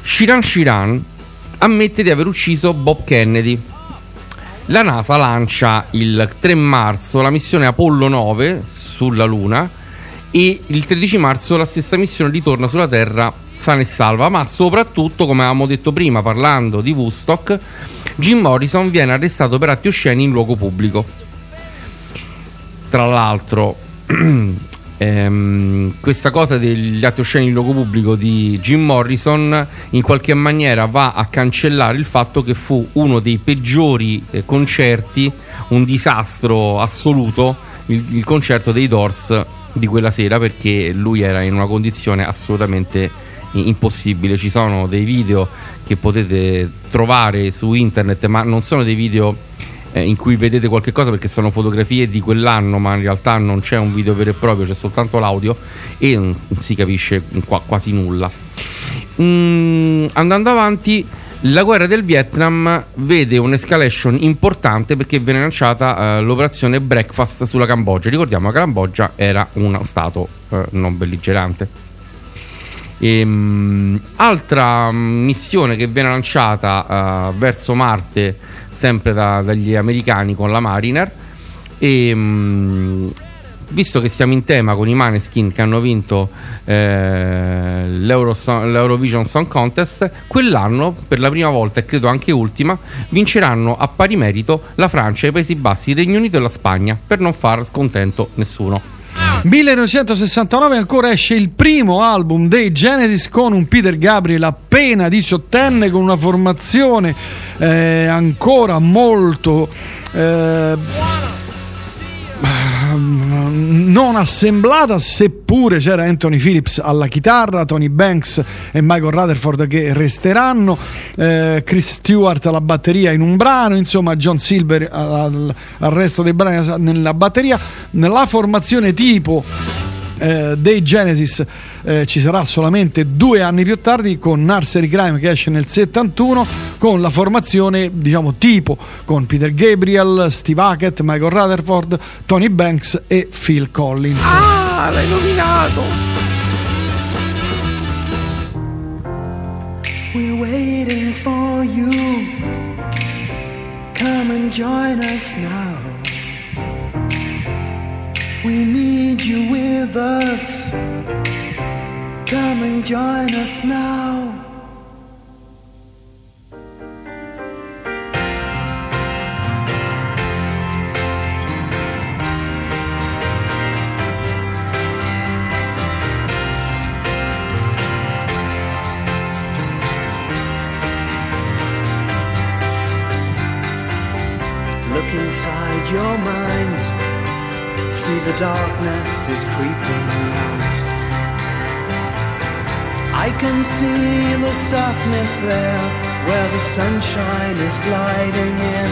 Shiran Shiran ammette di aver ucciso Bob Kennedy. La NASA lancia il 3 marzo la missione Apollo 9 sulla Luna e il 13 marzo la stessa missione ritorna sulla Terra sana e salva, ma soprattutto, come avevamo detto prima parlando di Woodstock, Jim Morrison viene arrestato per atti osceni in luogo pubblico. Tra l'altro, *clears throat* ehm, questa cosa degli atti osceni in luogo pubblico di Jim Morrison in qualche maniera va a cancellare il fatto che fu uno dei peggiori eh, concerti, un disastro assoluto, il, il concerto dei Doors di quella sera perché lui era in una condizione assolutamente impossibile. Ci sono dei video che potete trovare su internet, ma non sono dei video eh, in cui vedete qualche cosa perché sono fotografie di quell'anno, ma in realtà non c'è un video vero e proprio, c'è soltanto l'audio e non si capisce qua- quasi nulla. Mm, andando avanti, la guerra del Vietnam vede un'escalation importante perché viene lanciata eh, l'operazione Breakfast sulla Cambogia. Ricordiamo che la Cambogia era uno stato eh, non belligerante. Ehm, altra missione che viene lanciata eh, verso Marte, sempre da- dagli americani con la Mariner. E, mm, visto che siamo in tema con i Maneskin che hanno vinto eh, l'Euro- l'Eurovision Song Contest, quell'anno, per la prima volta e credo anche ultima, vinceranno a pari merito la Francia, i Paesi Bassi, il Regno Unito e la Spagna, per non far scontento nessuno. 1969 ancora esce il primo album dei Genesis con un Peter Gabriel appena diciottenne con una formazione eh, ancora molto eh, non assemblata seppure c'era Anthony Phillips alla chitarra Tony Banks e Michael Rutherford che resteranno eh, Chris Stewart alla batteria in un brano insomma John Silver al, al resto dei brani nella batteria. Nella formazione tipo eh, dei Genesis eh, ci sarà solamente due anni più tardi con Nursery Crime che esce nel 71 con la formazione diciamo tipo con Peter Gabriel, Steve Hackett, Michael Rutherford, Tony Banks e Phil Collins. Ah, l'hai nominato! We're waiting for you. Come and join us now. We need you with us. Come and join us now. Look inside your mind. See the darkness is creeping out. I can see the softness there where the sunshine is gliding in.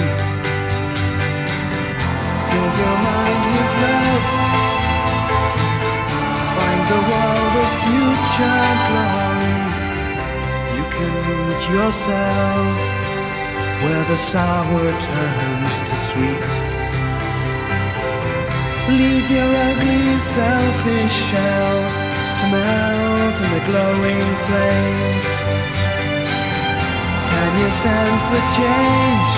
Fill your mind with love. Find the world of future glory. You can meet yourself where the sour turns to sweet. Leave your ugly selfish shell to melt in the glowing flames. Can you sense the change?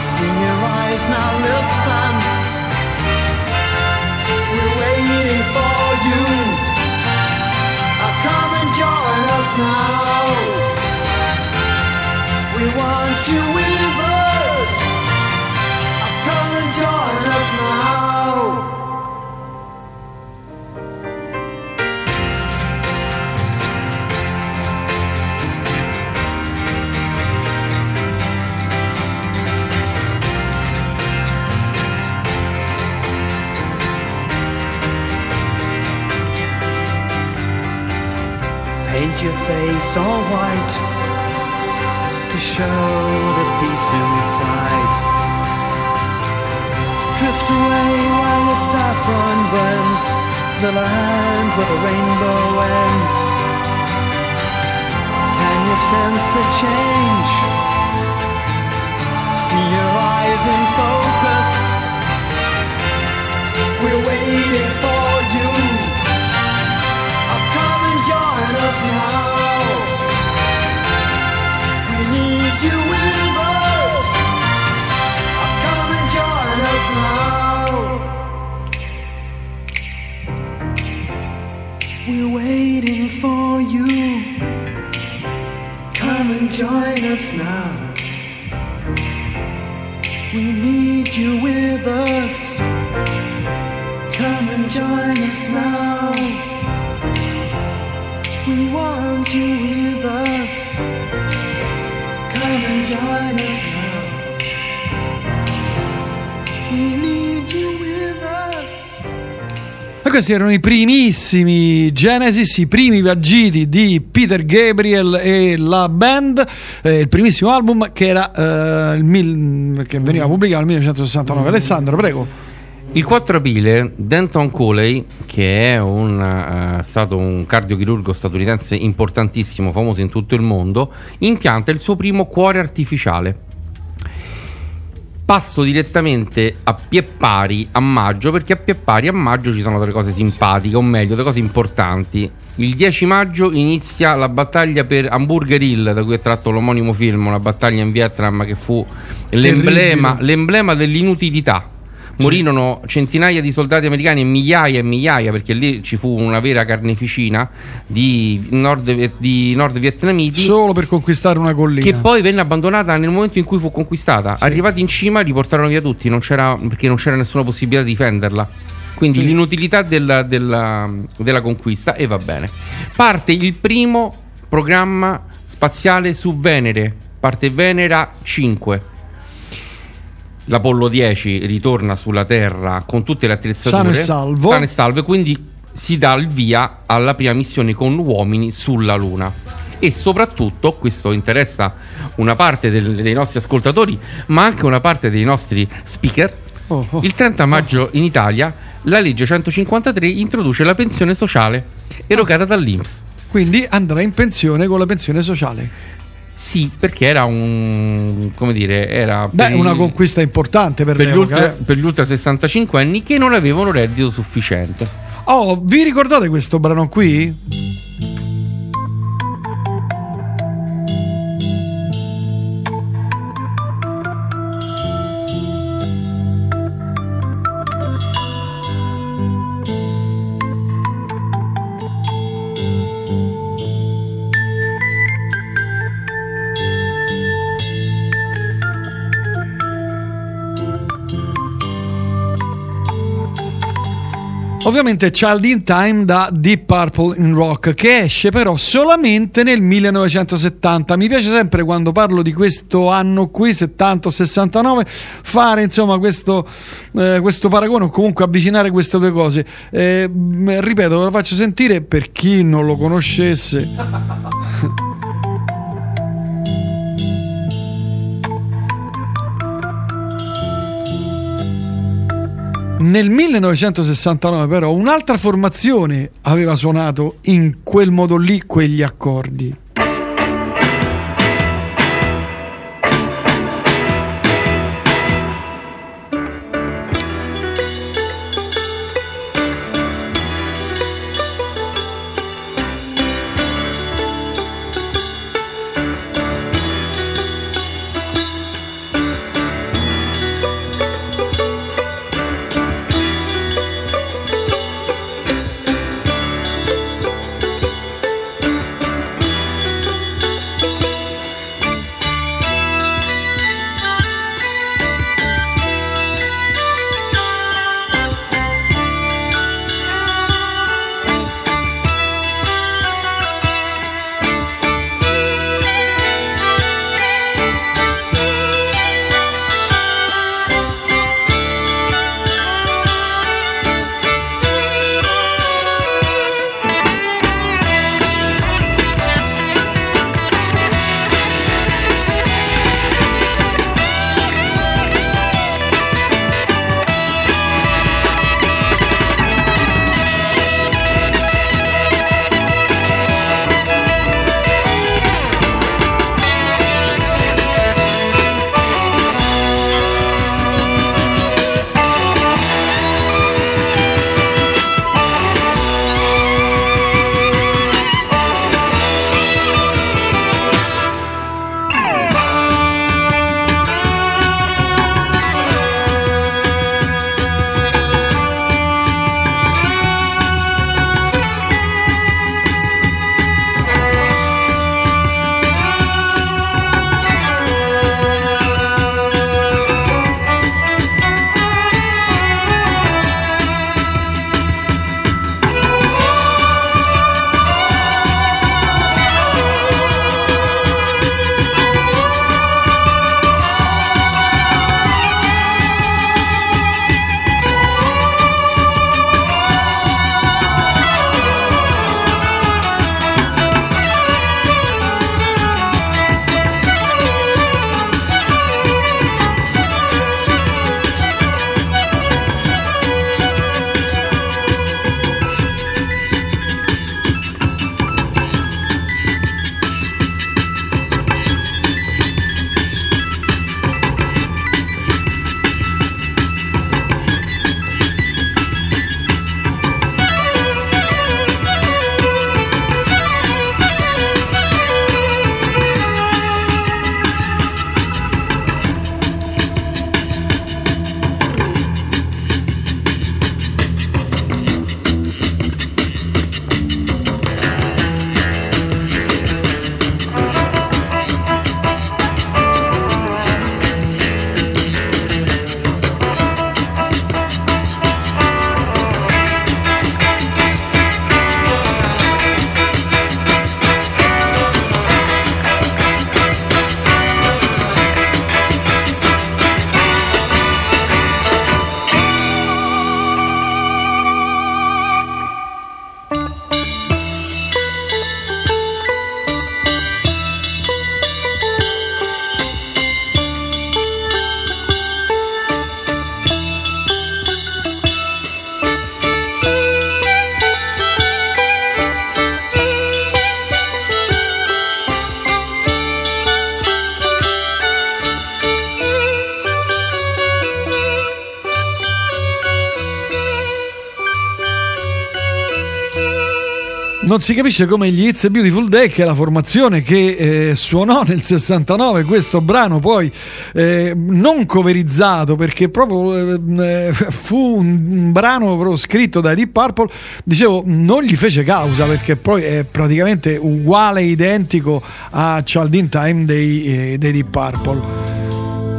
See your eyes now, listen. We're waiting for you. Come and join us now. We want you with Paint your face all white to show the peace inside. Drift away while the saffron burns to the land where the rainbow ends. Can you sense the change? See your eyes in focus. We're waiting for you. Come and join us now. We need you We're waiting for you. Come and join us now. We need you with us. Come and join us now. We want you questi erano i primissimi Genesis, i primi viaggiti di Peter Gabriel e la band, eh, il primissimo album che, era, eh, il mil- che veniva pubblicato nel 1969. Alessandro, prego. Il 4 aprile Denton Coley, che è un, eh, stato un cardiochirurgo statunitense importantissimo, famoso in tutto il mondo, impianta il suo primo cuore artificiale. Passo direttamente a pie pari a maggio, perché a pie pari a maggio ci sono delle cose simpatiche, o meglio, delle cose importanti. Il 10 maggio inizia la battaglia per Hamburger Hill, da cui è tratto l'omonimo film, una battaglia in Vietnam che fu l'emblema, l'emblema dell'inutilità. Morirono centinaia di soldati americani e migliaia e migliaia, perché lì ci fu una vera carneficina di nord, di nord vietnamiti. Solo per conquistare una collina. Che poi venne abbandonata nel momento in cui fu conquistata. Arrivati in cima, li portarono via tutti, non c'era, perché non c'era nessuna possibilità di difenderla. Quindi Sì. l'inutilità della, della- della conquista, e va bene. Parte il primo programma spaziale su Venere, parte Venera 5. L'Apollo 10 ritorna sulla Terra con tutte le attrezzature Sano e salvo. sano e salvo, quindi si dà il via alla prima missione con uomini sulla Luna. E soprattutto, questo interessa una parte del- dei nostri ascoltatori, ma anche una parte dei nostri speaker. Oh, Il 30 maggio in Italia la legge 153 introduce la pensione sociale erogata dall'Inps. Quindi andrà in pensione con la pensione sociale. Sì, perché era un. come dire, era. Beh, una i- conquista importante per, per gli, ultra, eh. per gli ultra 65 anni che non avevano reddito sufficiente. Oh, vi ricordate questo brano qui? Ovviamente Child in Time da Deep Purple in Rock che esce però solamente nel 1970. Mi piace sempre quando parlo di questo anno qui, 70 o 69, fare insomma questo, eh, questo paragone o comunque avvicinare queste due cose. Eh, ripeto, ve lo faccio sentire per chi non lo conoscesse. *laughs* Nel 1969 però un'altra formazione aveva suonato in quel modo lì quegli accordi. Non si capisce come gli It's a Beautiful Day, che è la formazione che eh, suonò nel 69 questo brano, poi eh, non coverizzato perché proprio eh, fu un, un brano proprio scritto dai Deep Purple, dicevo, non gli fece causa perché poi è praticamente uguale, identico a Child in Time dei, eh, dei Deep Purple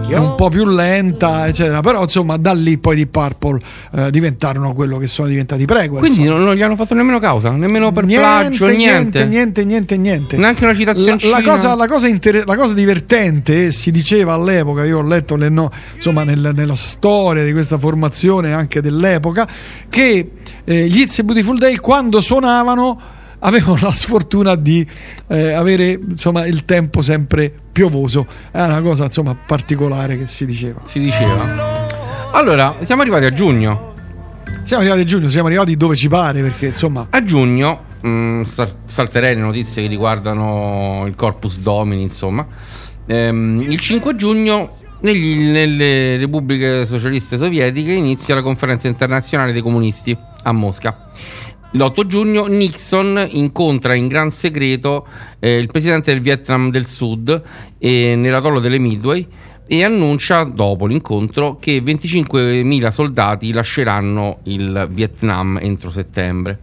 è un po' più lenta, eccetera. Però insomma, da lì poi di Purple eh, diventarono quello che sono diventati Prequel. Quindi non, non gli hanno fatto nemmeno causa, nemmeno per plagio, niente. niente, niente, niente, niente. Neanche una citazione. La, la, cosa, la, cosa inter- la cosa divertente, si diceva all'epoca, io ho letto le no, insomma, nel- nella storia di questa formazione anche dell'epoca, che eh, gli It's a Beautiful Day quando suonavano avevano la sfortuna di eh, avere insomma, il tempo sempre piovoso. È una cosa insomma, particolare che si diceva. Si diceva. Allora, siamo arrivati a giugno. Siamo arrivati a giugno, siamo arrivati dove ci pare perché insomma... A giugno mh, sal- salterei le notizie che riguardano il Corpus Domini, insomma. Ehm, il 5 giugno negli- nelle repubbliche socialiste sovietiche inizia la conferenza internazionale dei comunisti a Mosca. L'8 giugno Nixon incontra in gran segreto eh, il presidente del Vietnam del Sud eh, nell'atollo delle Midway e annuncia dopo l'incontro che 25.000 soldati lasceranno il Vietnam entro settembre.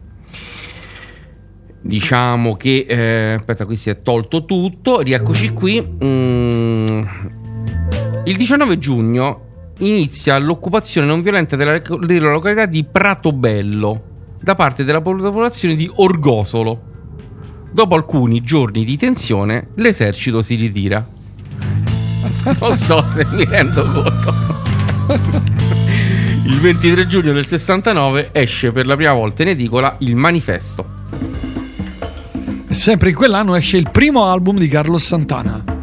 Diciamo che eh, aspetta, qui si è tolto tutto, rieccoci qui. Mm, il 19 giugno inizia l'occupazione non violenta della, della località di Pratobello da parte della popolazione di Orgosolo. Dopo alcuni giorni di tensione, l'esercito si ritira. *laughs* Non so se mi rendo conto. *laughs* Il 23 giugno del 69 esce per la prima volta in edicola il manifesto. Sempre in quell'anno esce il primo album di Carlos Santana.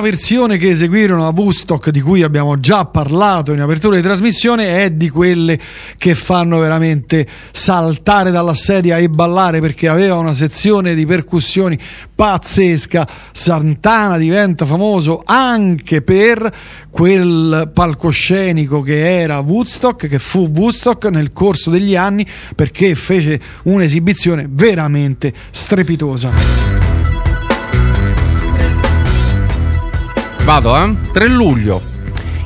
Versione che eseguirono a Woodstock, di cui abbiamo già parlato in apertura di trasmissione, è di quelle che fanno veramente saltare dalla sedia e ballare perché aveva una sezione di percussioni pazzesca. Santana diventa famoso anche per quel palcoscenico che era Woodstock, che fu Woodstock nel corso degli anni perché fece un'esibizione veramente strepitosa. Vado, eh? 3 luglio.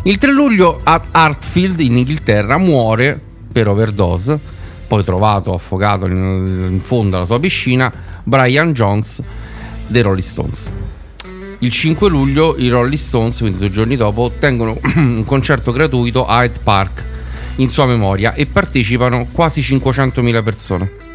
Il 3 luglio a Hartfield, in Inghilterra, muore per overdose, poi trovato affogato in, in fondo alla sua piscina, Brian Jones dei Rolling Stones. Il 5 luglio i Rolling Stones, quindi due giorni dopo, ottengono *clears throat* un concerto gratuito a Hyde Park in sua memoria e partecipano quasi 500.000 persone.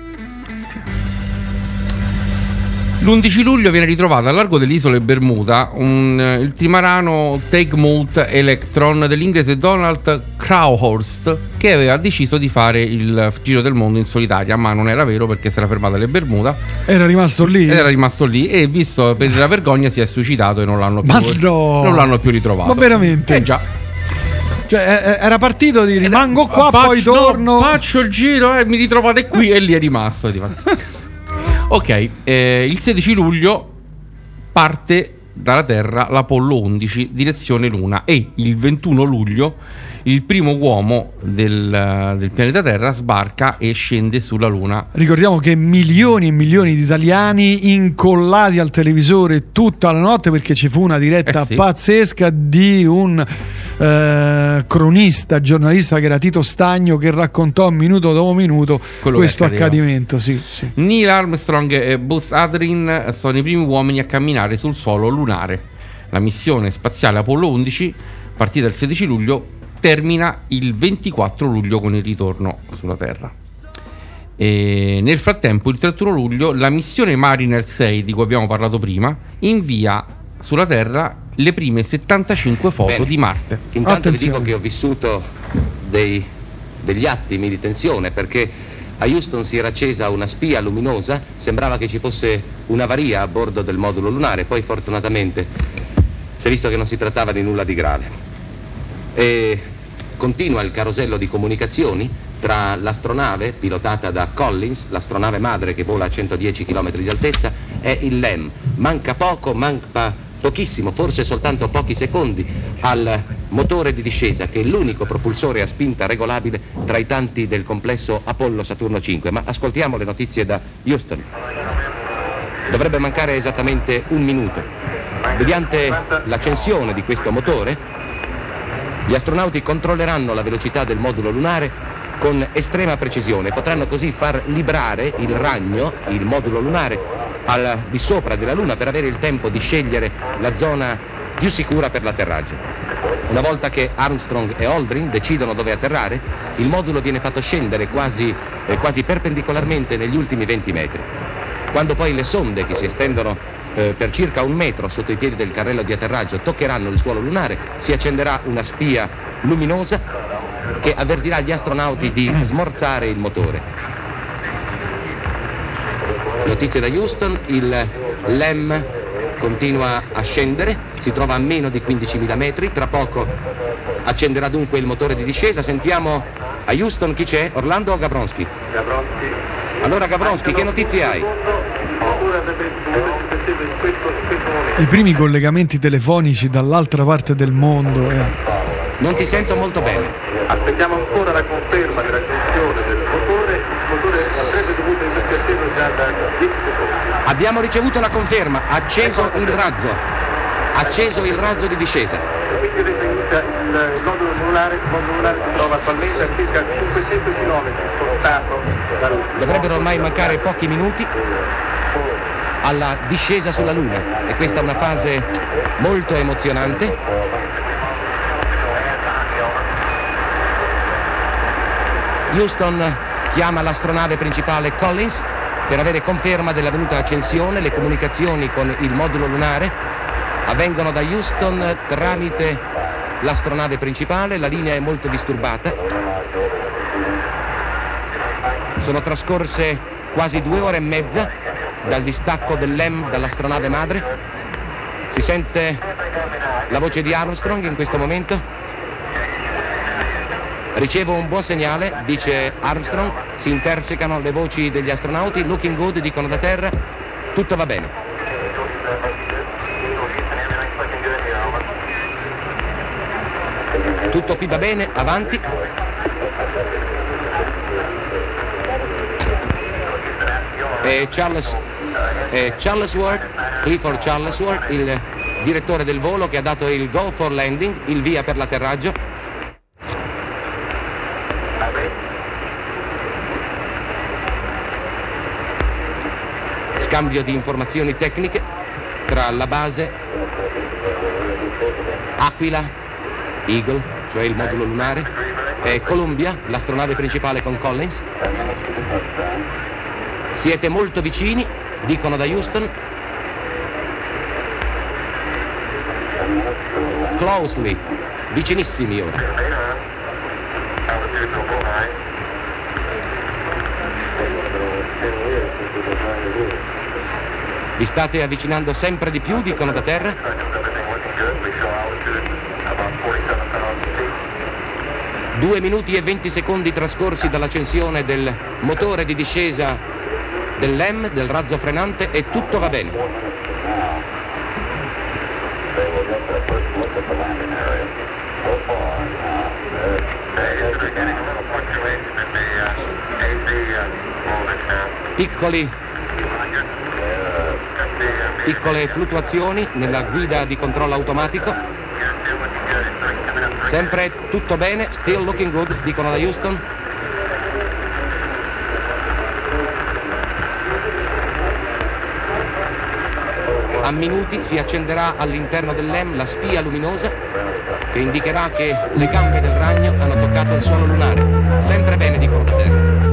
L'11 luglio viene ritrovato a largo delle isole Bermuda un, eh, il trimarano Moult Electron dell'inglese Donald Crowhurst che aveva deciso di fare il giro del mondo in solitaria, ma non era vero perché si era fermato alle Bermuda. Era rimasto lì? Era rimasto lì e visto per la vergogna si è suicidato e non l'hanno più, Ma no! non l'hanno più ritrovato. Ma veramente? Eh già. Cioè, eh, era partito di rimango qua, Faccio- poi torno. no, faccio il giro e mi ritrovate qui e lì è rimasto. Ok, eh, il 16 luglio parte dalla Terra l'Apollo 11 direzione Luna e il 21 luglio il primo uomo del, del pianeta Terra sbarca e scende sulla Luna. Ricordiamo che milioni e milioni di italiani incollati al televisore tutta la notte perché ci fu una diretta Eh sì. pazzesca di un eh, cronista, giornalista che era Tito Stagno che raccontò minuto dopo minuto Quello questo accadimento. Sì, sì. Neil Armstrong e Buzz Aldrin sono i primi uomini a camminare sul suolo lunare. La missione spaziale Apollo 11, partita il 16 luglio, termina il 24 luglio con il ritorno sulla Terra. E nel frattempo, il 31 luglio, la missione Mariner 6, di cui abbiamo parlato prima, invia sulla Terra le prime 75 foto Bene. di Marte. Intanto vi dico che ho vissuto dei- degli attimi di tensione perché a Houston si era accesa una spia luminosa, sembrava che ci fosse un'avaria a bordo del modulo lunare, poi fortunatamente si è visto che non si trattava di nulla di grave. E continua il carosello di comunicazioni tra l'astronave pilotata da Collins, l'astronave madre che vola a 110 km di altezza, e il LEM. Manca poco, manca pochissimo, forse soltanto pochi secondi, al motore di discesa che è l'unico propulsore a spinta regolabile tra i tanti del complesso Apollo Saturno 5. Ma ascoltiamo le notizie da Houston. Dovrebbe mancare esattamente un minuto. Mediante l'accensione di questo motore, gli astronauti controlleranno la velocità del modulo lunare con estrema precisione, potranno così far librare il ragno, il modulo lunare, al di sopra della Luna per avere il tempo di scegliere la zona più sicura per l'atterraggio. Una volta che Armstrong e Aldrin decidono dove atterrare, il modulo viene fatto scendere quasi, eh, quasi perpendicolarmente negli ultimi 20 metri. Quando poi le sonde che si estendono eh, per circa un metro sotto i piedi del carrello di atterraggio toccheranno il suolo lunare, si accenderà una spia luminosa che avvertirà gli astronauti di smorzare il motore. Notizie da Houston, il LEM continua a scendere, si trova a meno di 15.000 metri, tra poco accenderà dunque il motore di discesa. Sentiamo a Houston chi c'è, Orlando o Gabronski? Gabronski. Allora Gabronski, che notizie hai? I primi collegamenti telefonici dall'altra parte del mondo. eh. Non ti sento molto bene. Aspettiamo ancora la conferma dell'accensione del motore, il motore avrebbe dovuto essere già da 10 secondi. Abbiamo ricevuto la conferma, acceso il razzo. Acceso il razzo di discesa. Quindi avete inizia il modulo lunare, il modulo lunare si trova attualmente a circa 500 km spostato da Dovrebbero ormai mancare pochi minuti alla discesa sulla Luna e questa è una fase molto emozionante. Houston chiama l'astronave principale Collins per avere conferma della venuta accensione. Le comunicazioni con il modulo lunare avvengono da Houston tramite l'astronave principale. La linea è molto disturbata. Sono trascorse quasi due ore e mezza dal distacco dell'EM dall'astronave madre. Si sente la voce di Armstrong in questo momento. Ricevo un buon segnale, dice Armstrong, si intersecano le voci degli astronauti, looking good, dicono da terra, tutto va bene. Tutto qui va bene, avanti. E Charles, e Charlesworth, Clifford Charlesworth, il direttore del volo che ha dato il go for landing, il via per l'atterraggio. Scambio di informazioni tecniche tra la base Aquila, Eagle, cioè il modulo lunare, e Columbia, l'astronave principale con Collins. Siete molto vicini, dicono da Houston. Closely, vicinissimi ora. Vi state avvicinando sempre di più, dicono da terra. Due minuti e 20 secondi trascorsi dall'accensione del motore di discesa dell'EM, del razzo frenante e tutto va bene. Piccoli, piccole fluttuazioni nella guida di controllo automatico. Sempre tutto bene, still looking good, dicono da Houston. A minuti si accenderà all'interno dell'EM la spia luminosa che indicherà che le gambe del ragno hanno toccato il suolo lunare. Sempre bene, dicono da terra.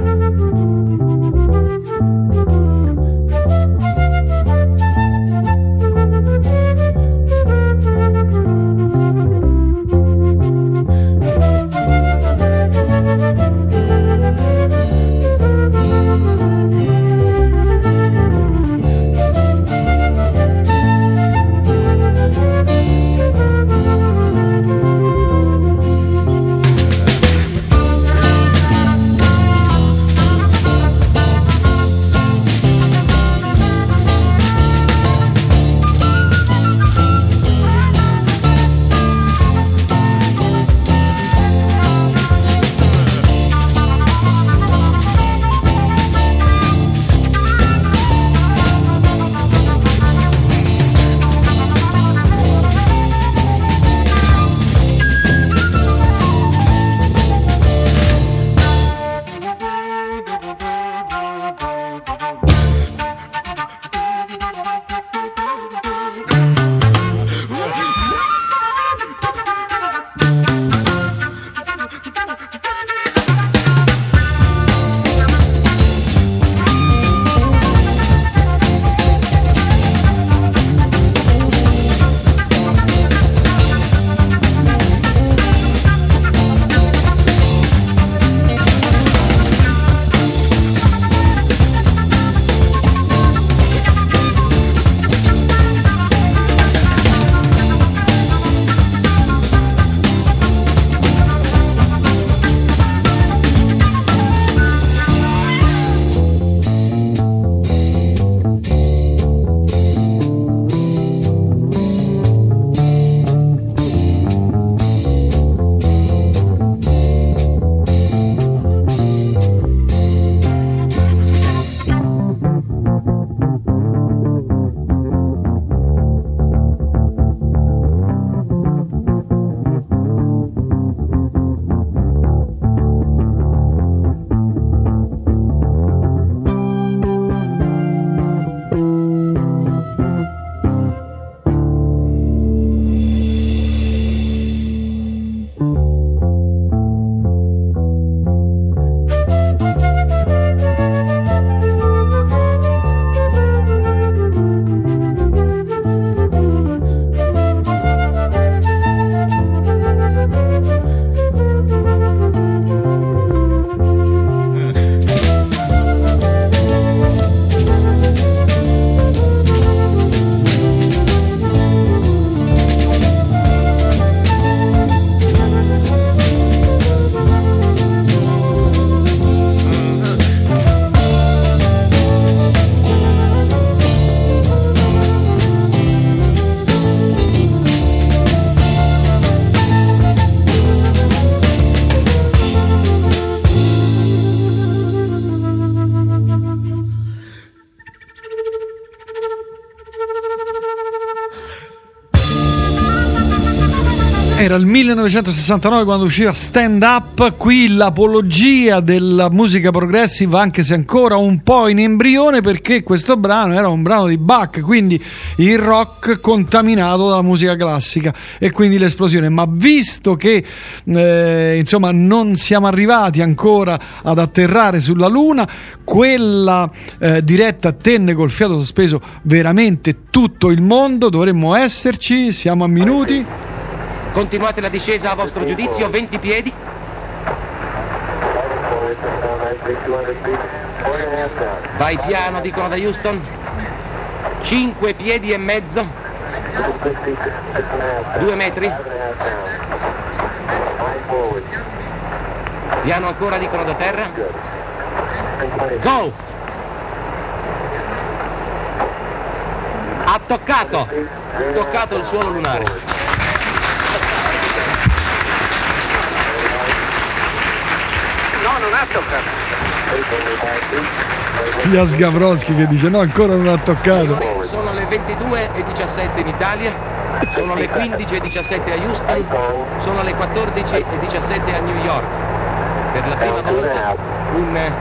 Era il 1969 quando usciva Stand Up, qui l'apologia della musica progressive anche se ancora un po' in embrione perché questo brano era un brano di Bach, quindi il rock contaminato dalla musica classica e quindi l'esplosione. Ma visto che eh, insomma non siamo arrivati ancora ad atterrare sulla Luna, quella eh, diretta tenne col fiato sospeso veramente tutto il mondo, dovremmo esserci, siamo a minuti. Continuate la discesa a vostro giudizio, 20 piedi. Vai piano, dicono da Houston. 5 piedi e mezzo. 2 metri. Piano ancora, dicono da terra. Go! Ha toccato, toccato il suolo lunare. Non ha toccato. Jas Gavroschi che dice no ancora non ha toccato. Sono le 22 e 17 in Italia, sono le 15 e 17 a Houston, sono le 14 e 17 a New York. Per la prima volta un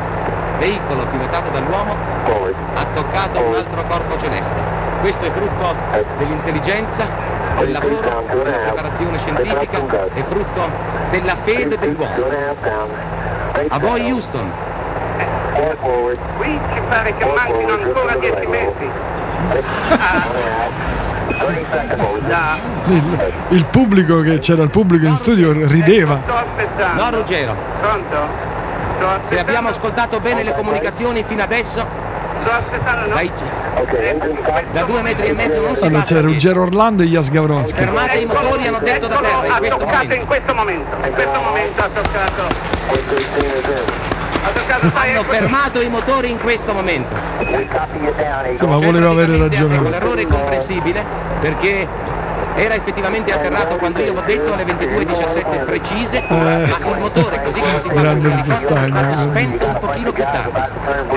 veicolo pilotato dall'uomo ha toccato un altro corpo celeste. Questo è frutto dell'intelligenza, del lavoro, della preparazione scientifica, è frutto della fede dell'uomo. A voi Houston. Qui ci pare che manchino ancora 10 metri. Da, Il, il pubblico che c'era il pubblico in studio rideva. sto aspettando. No Ruggero, Pronto? Sto se abbiamo ascoltato bene le comunicazioni fino adesso, Sto aspettando, no? dai- da due metri e mezzo non si Allora c'è. Ruggero Orlando e Jas. Fermate i motori, hanno detto da terra, in ha questo toccato momento. in questo momento. In questo momento ha toccato. Hanno ecco- fermato i motori in questo momento. Insomma voleva avere ragione. Un errore comprensibile perché era effettivamente atterrato quando io ho detto alle 22.17 precise, ma il motore così come si telefono, è stato spento un pochino più tardi.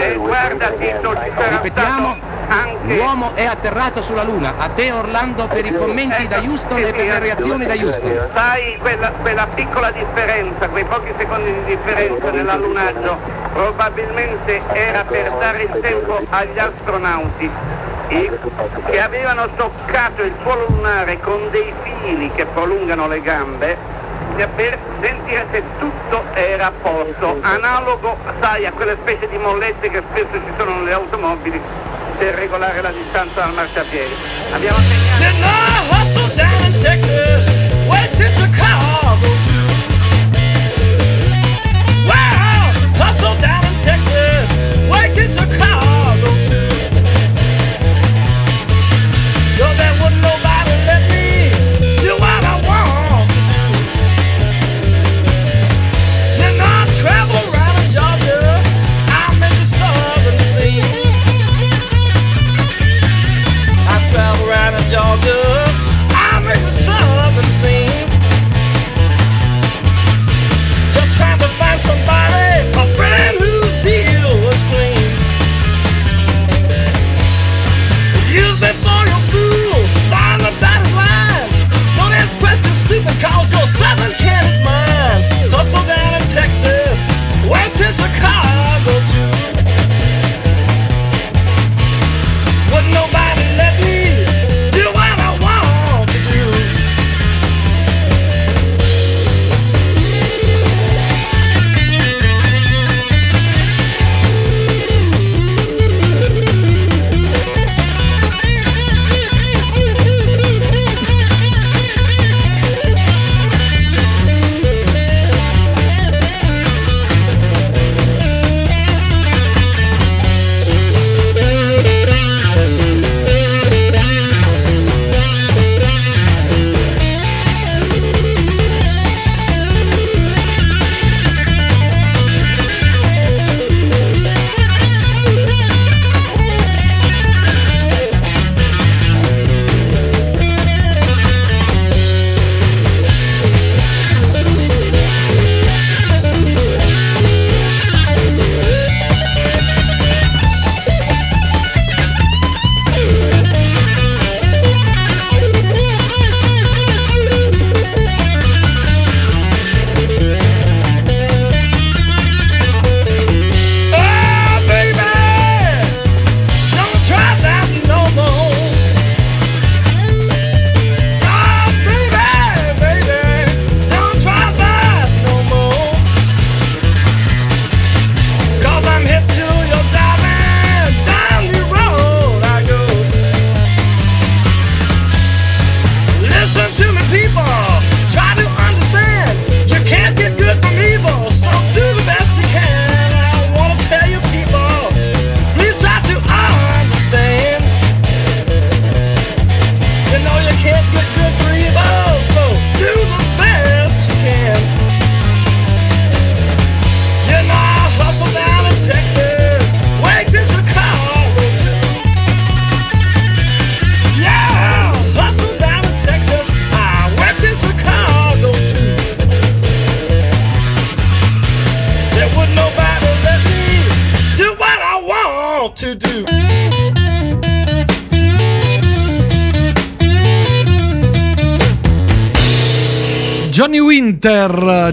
Eh, guarda Tito, ci sarà Ripetiamo, stato anche... l'uomo è atterrato sulla Luna. A te Orlando per i commenti da Houston e per le reazioni da Houston. Sai, quella, quella piccola differenza, quei pochi secondi di differenza nell'allunaggio, probabilmente era per dare il tempo agli astronauti che avevano toccato il suolo lunare con dei fili che prolungano le gambe per sentire se tutto era a posto, analogo, sai, a quelle specie di mollette che spesso ci sono nelle automobili per regolare la distanza dal marciapiede. Abbiamo segnato...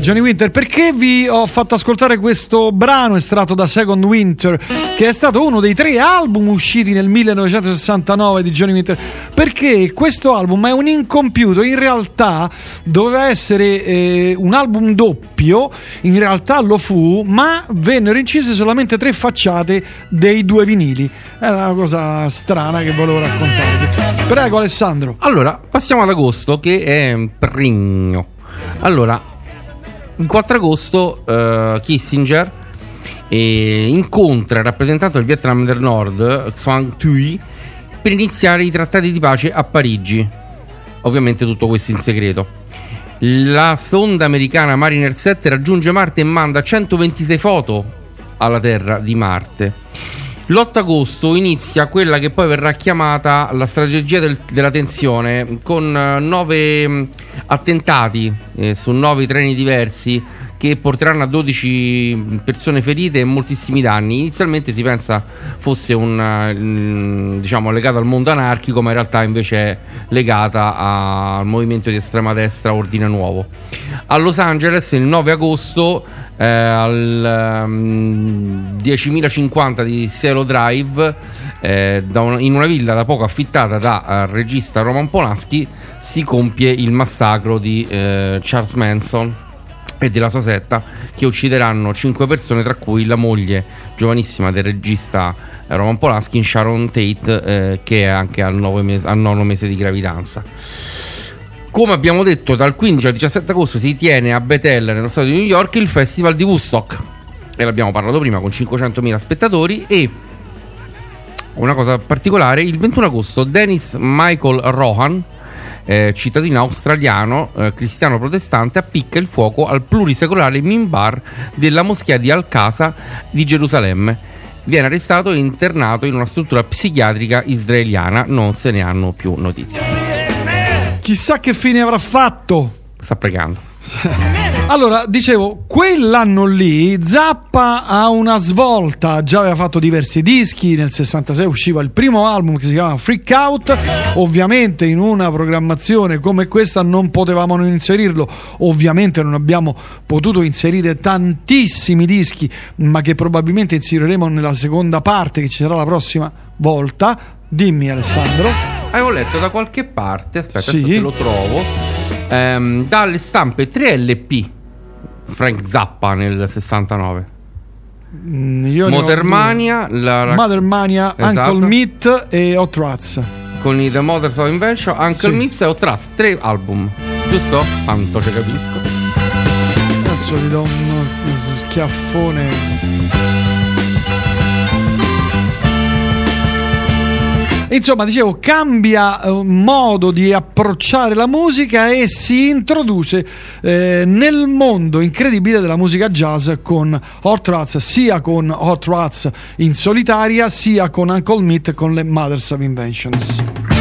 Johnny Winter, perché vi ho fatto ascoltare questo brano estratto da Second Winter, che è stato uno dei tre album usciti nel 1969 di Johnny Winter? Perché questo album è un incompiuto, in realtà doveva essere eh, un album doppio, in realtà lo fu, ma vennero incise solamente tre facciate dei due vinili. È una cosa strana che volevo raccontarvi. Prego Alessandro. Allora, passiamo ad agosto che è prigno. Allora, il 4 agosto eh, Kissinger eh, incontra il rappresentante del Vietnam del Nord, Xuan Thuy, per iniziare i trattati di pace a Parigi. Ovviamente tutto questo in segreto. La sonda americana Mariner 7 raggiunge Marte e manda 126 foto alla Terra di Marte. L'8 agosto inizia quella che poi verrà chiamata la strategia del- della tensione con eh, nove mh, attentati eh, su nove treni diversi che porteranno a 12 persone ferite e moltissimi danni. Inizialmente si pensa fosse un, mh, diciamo, legato al mondo anarchico, ma in realtà invece è legata al movimento di estrema destra Ordine Nuovo. A Los Angeles il 9 agosto eh, al ehm, 10.050 di Cielo Drive eh, una- in una villa da poco affittata da eh, regista Roman Polanski si compie il massacro di eh, Charles Manson e della sua setta che uccideranno 5 persone tra cui la moglie giovanissima del regista eh, Roman Polanski Sharon Tate eh, che è anche al, mese- al nono mese di gravidanza come abbiamo detto, dal 15 al 17 agosto si tiene a Bethel, nello stato di New York, il festival di Woodstock. E l'abbiamo parlato prima con 500.000 spettatori. E una cosa particolare, il 21 agosto Dennis Michael Rohan, eh, cittadino australiano, eh, cristiano protestante, appicca il fuoco al plurisecolare minbar della moschea di Al-Qasa di Gerusalemme. Viene arrestato e internato in una struttura psichiatrica israeliana, non se ne hanno più notizie. Chissà che fine avrà fatto. Sta pregando. Allora, dicevo, quell'anno lì Zappa ha una svolta, già aveva fatto diversi dischi, nel 66 usciva il primo album che si chiama Freak Out, ovviamente in una programmazione come questa non potevamo non inserirlo, ovviamente non abbiamo potuto inserire tantissimi dischi, ma che probabilmente inseriremo nella seconda parte che ci sarà la prossima volta. Dimmi Alessandro. Avevo letto da qualche parte, aspetta, Sì. lo trovo, ehm, dalle stampe 3 LP, Frank Zappa nel 69. Mm, io ho Mothermania, due. la- Mothermania, Esatto. Uncle Meat e Hot Rats. con i The Mothers of Invention, Uncle Sì. Miss e Hot Trust, tre album, giusto? Quanto ci capisco. Adesso gli do uno schiaffone. Insomma, dicevo, cambia eh, modo di approcciare la musica e si introduce eh, nel mondo incredibile della musica jazz con Hot Rats, sia con Hot Rats in solitaria, sia con Uncle Meat con le Mothers of Inventions.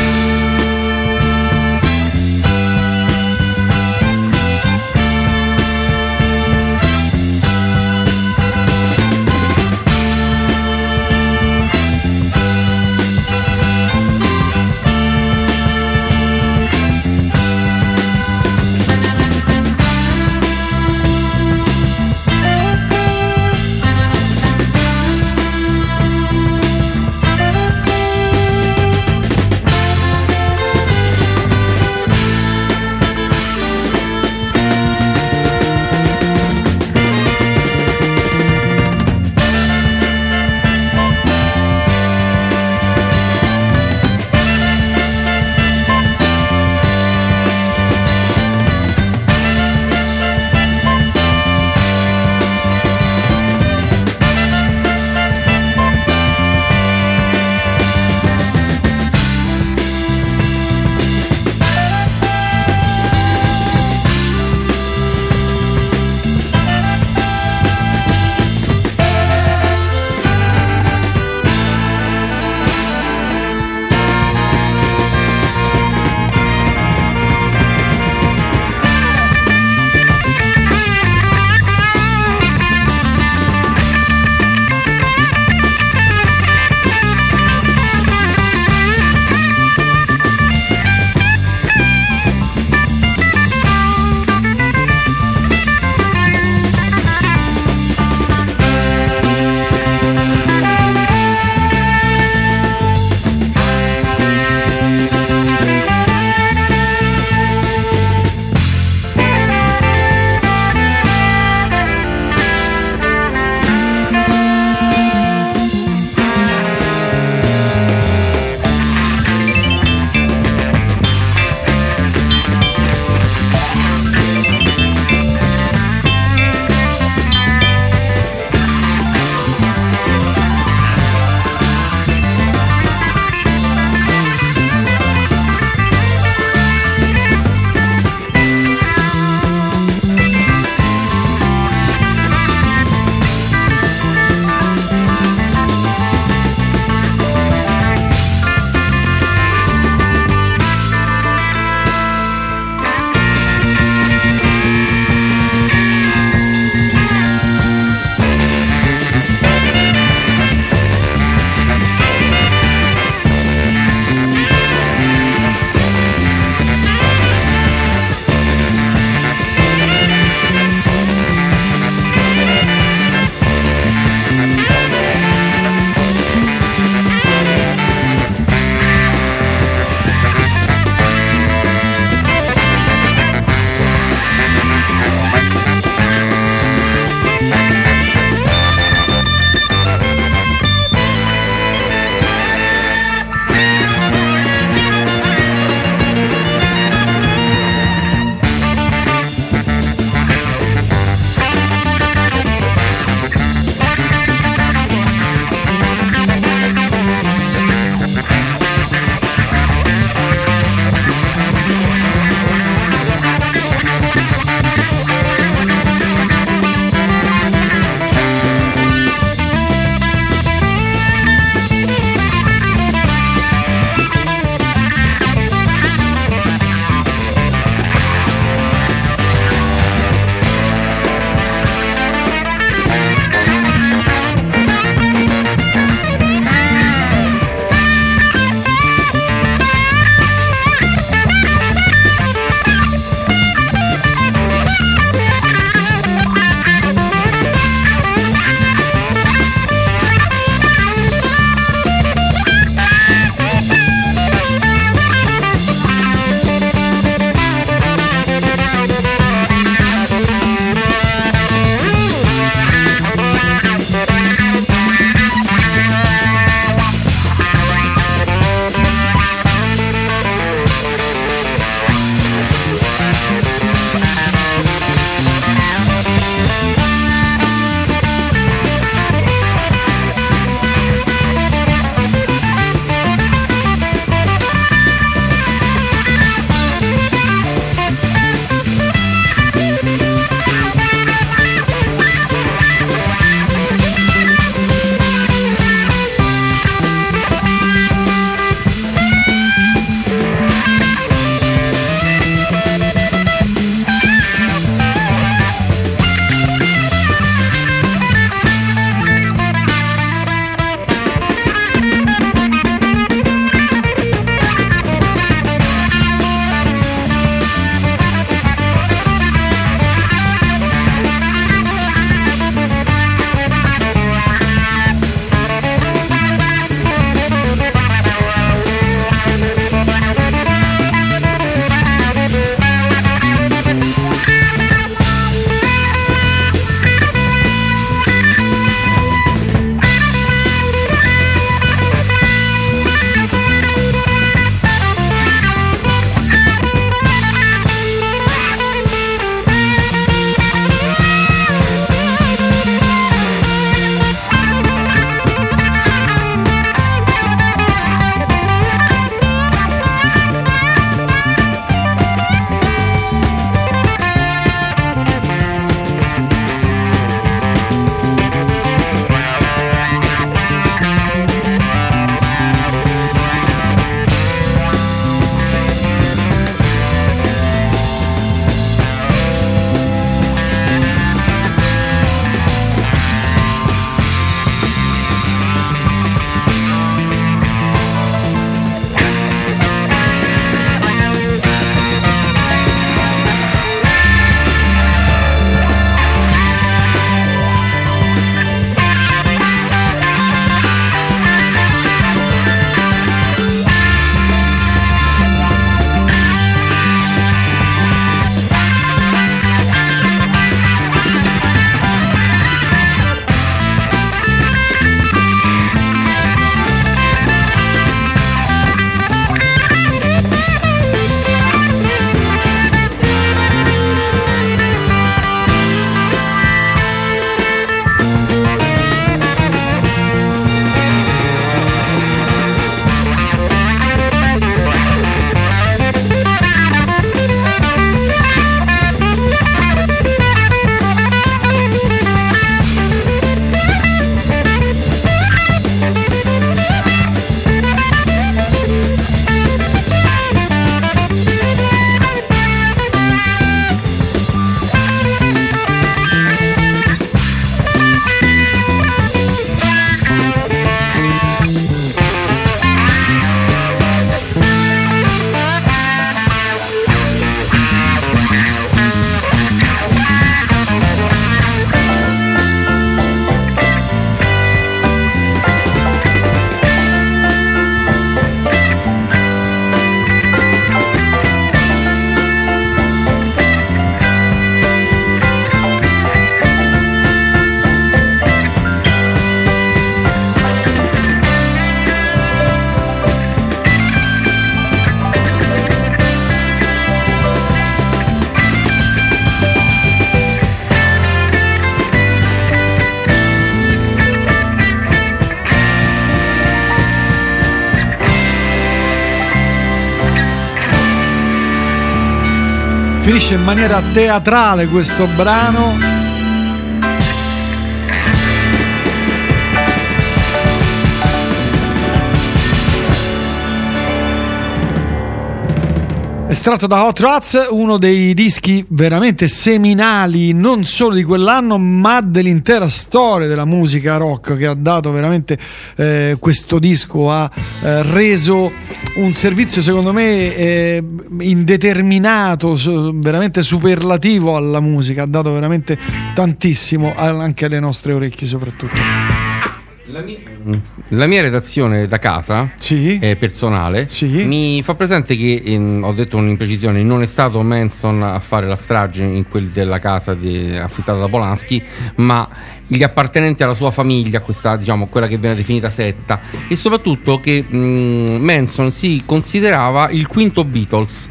Finisce in maniera teatrale questo brano. Estratto da Hot Rats, uno dei dischi veramente seminali non solo di quell'anno, ma dell'intera storia della musica rock che ha dato veramente eh, questo disco, ha eh, reso un servizio secondo me eh, indeterminato, veramente superlativo alla musica, ha dato veramente tantissimo anche alle nostre orecchie soprattutto. La mia redazione da casa, eh, personale, mi fa presente che, ehm, ho detto un'imprecisione, non è stato Manson a fare la strage in quel della casa di- affittata da Polanski, ma gli appartenenti alla sua famiglia, questa, diciamo, quella che viene definita setta, e soprattutto che mm, Manson si considerava il quinto Beatles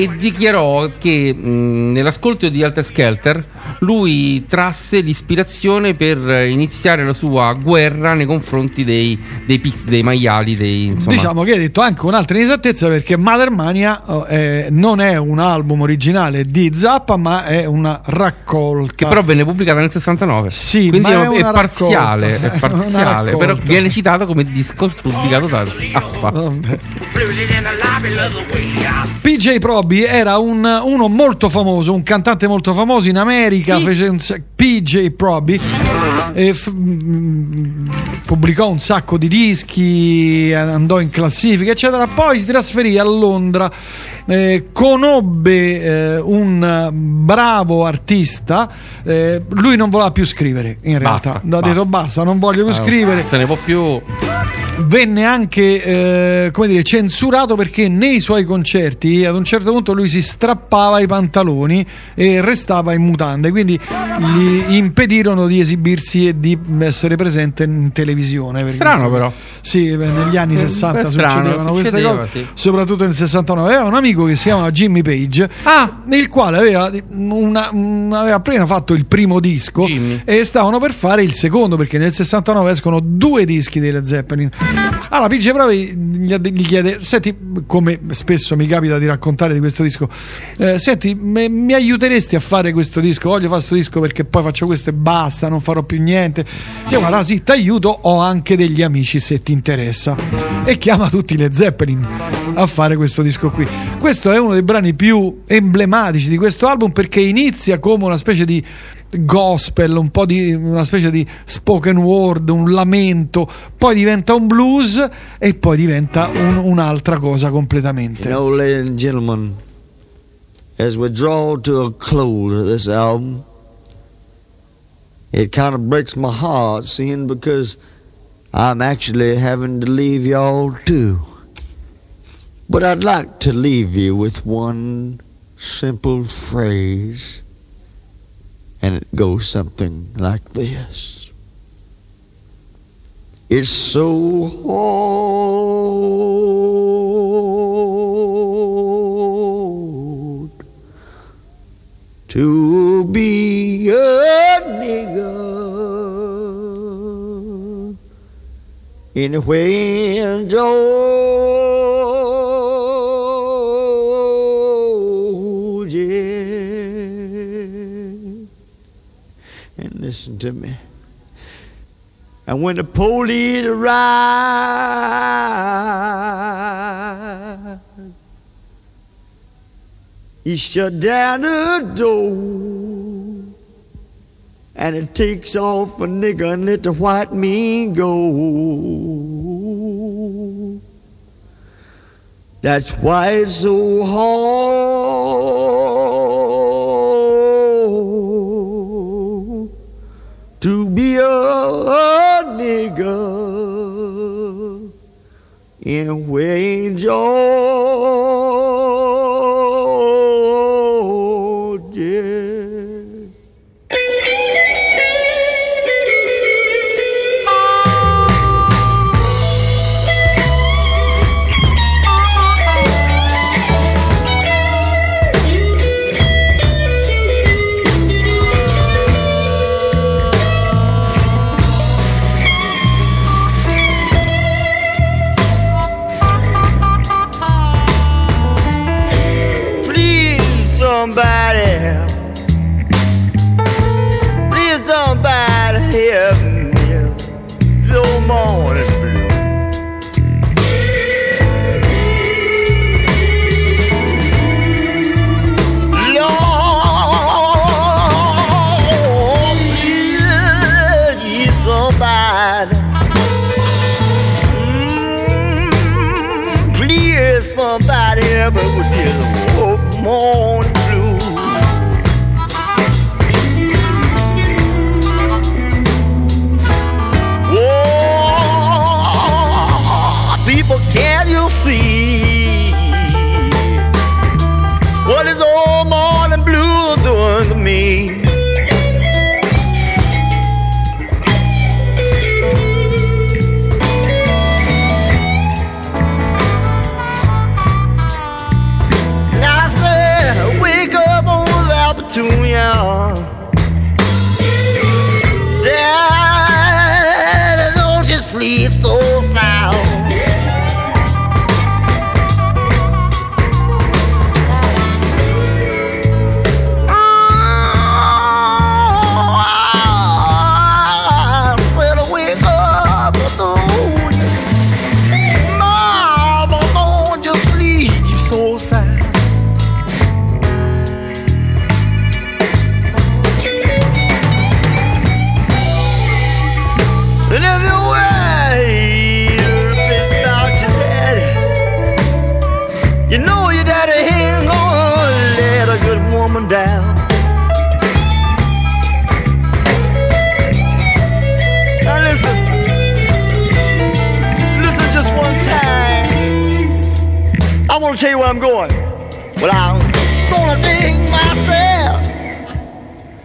e dichiarò che mh, nell'ascolto di Alter Skelter lui trasse l'ispirazione per iniziare la sua guerra nei confronti dei, dei pix, dei maiali, dei, insomma, Diciamo che hai detto anche un'altra inesattezza perché Mother Mania eh, non è un album originale di Zappa, ma è una raccolta. che però venne pubblicata nel 69. Sì, quindi ma è, è è parziale, è *laughs* parziale, però viene citato come disco pubblicato da Zappa. PJ Proby era un- uno molto famoso, un cantante molto famoso in America, fece un PJ Proby e f- mm, pubblicò un sacco di dischi, andò in classifica, eccetera. Poi si trasferì a Londra, eh, conobbe eh, un bravo artista. eh, lui non voleva più scrivere, in Basta, realtà. Ha detto basta, non voglio più Eh, scrivere Se ne può più. venne anche eh, come dire, censurato perché nei suoi concerti ad un certo punto lui si strappava i pantaloni e restava in mutande quindi gli impedirono di esibirsi e di essere presente in televisione Strano, però. sì eh, negli anni Eh, 60 è strano, succedevano queste succedeva, cose sì. soprattutto nel 69 aveva un amico che si chiamava Jimmy Page il quale aveva, una- un- aveva appena fatto il primo disco e stavano per fare il secondo perché nel 69 escono due dischi dei Led Zeppelin allora Provi gli, gli chiede senti come spesso mi capita di raccontare di questo disco. Eh, senti me- mi aiuteresti a fare questo disco? Voglio fare questo disco perché poi faccio questo e basta non farò più niente. Io guarda sì ti aiuto ho anche degli amici se ti interessa. E chiama tutti le Zeppelin a fare questo disco qui. Questo è uno dei brani più emblematici di questo album perché inizia come una specie di gospel, un po' di una specie di spoken word, un lamento, poi diventa un blues e poi diventa un- un'altra cosa completamente. You know, ladies and gentlemen, as we draw to a close of this album, it kind of breaks my heart seeing because I'm actually having to leave y'all too. But I'd like to leave you with one simple phrase, and it goes something like this. It's so hard to be a nigger in Georgia. Listen to me. And when the police arrive, he shut down the door. And it takes off a nigger and let the white man go. That's why it's so hard be a nigger in Wayne, Georgia. I'm going? Well, I'm gonna dig myself.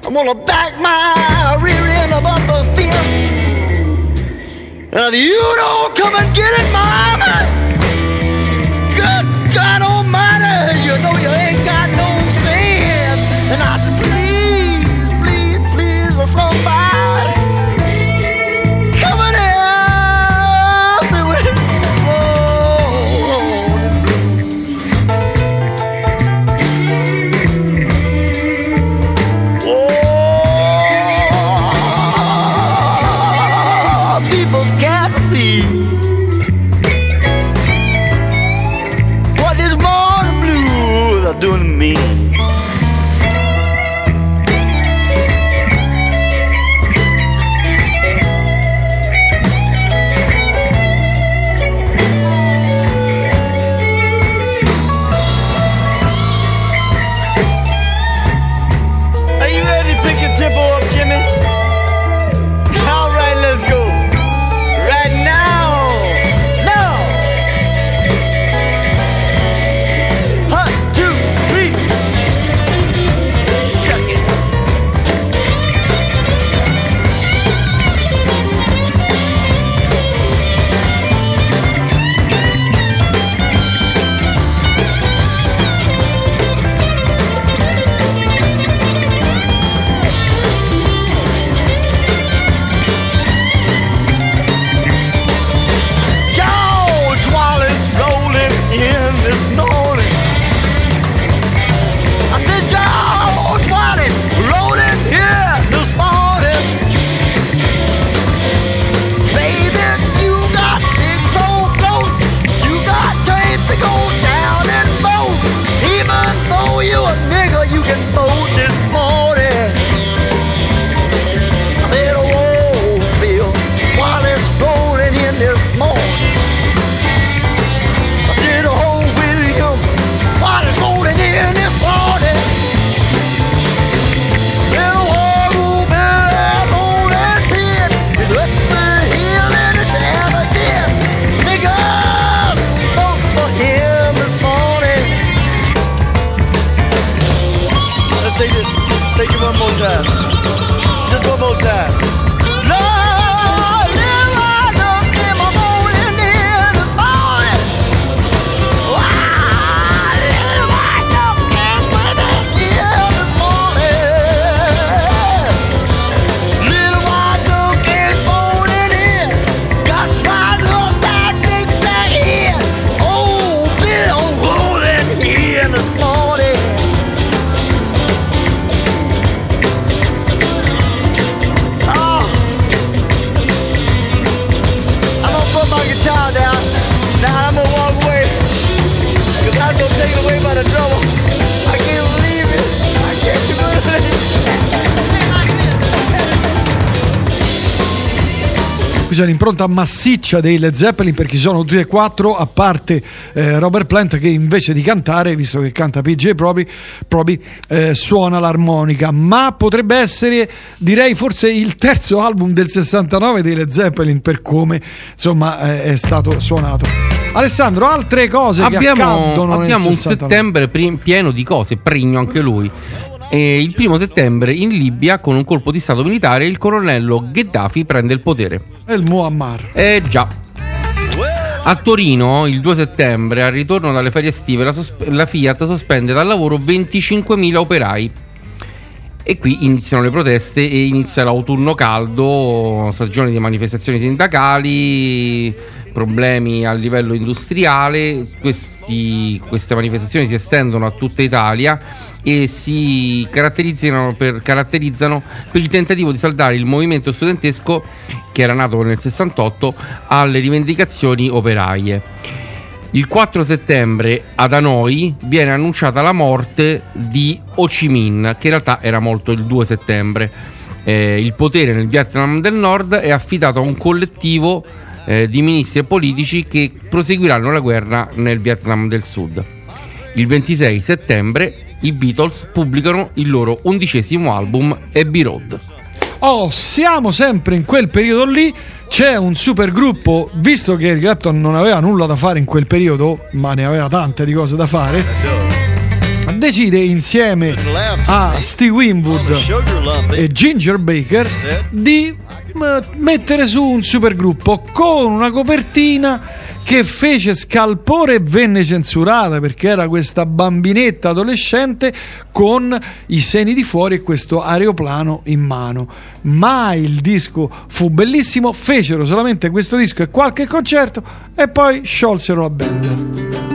I'm gonna back my rear end above the fence. And if you don't come and get it, my c'è un'impronta massiccia dei Led Zeppelin perché sono tutti e quattro, a parte eh, Robert Plant che invece di cantare, visto che canta PJ Proby, Proby eh, suona l'armonica. Ma potrebbe essere, direi, forse il terzo album del 69 dei Led Zeppelin per come insomma è stato suonato. Alessandro, altre cose che abbiamo, accadono abbiamo un 69. settembre pieno di cose, prigno anche lui. E il primo settembre in Libia, con un colpo di stato militare, il colonnello Gheddafi prende il potere. È il Muammar. Eh già. A Torino, il 2 settembre, al ritorno dalle ferie estive, la, sosp- la Fiat sospende dal lavoro 25.000 operai. E qui iniziano le proteste e inizia l'autunno caldo, stagione di manifestazioni sindacali, problemi a livello industriale. Questi- queste manifestazioni si estendono a tutta Italia e si caratterizzano per, caratterizzano per il tentativo di saldare il movimento studentesco che era nato nel 68 alle rivendicazioni operaie. Il 4 settembre ad Hanoi viene annunciata la morte di Ho Chi Minh, che in realtà era morto il 2 settembre. Eh, il potere nel Vietnam del Nord è affidato a un collettivo eh, di ministri e politici che proseguiranno la guerra nel Vietnam del Sud. Il 26 settembre i Beatles pubblicano il loro undicesimo album Abbey Road. Oh, siamo sempre in quel periodo lì. C'è un super gruppo, visto che Clapton non aveva nulla da fare in quel periodo, ma ne aveva tante di cose da fare. Decide insieme a Steve Winwood e Ginger Baker di mettere su un super gruppo con una copertina che fece scalpore e venne censurata perché era questa bambinetta adolescente con i seni di fuori e questo aeroplano in mano. Ma il disco fu bellissimo, fecero solamente questo disco e qualche concerto e poi sciolsero la band.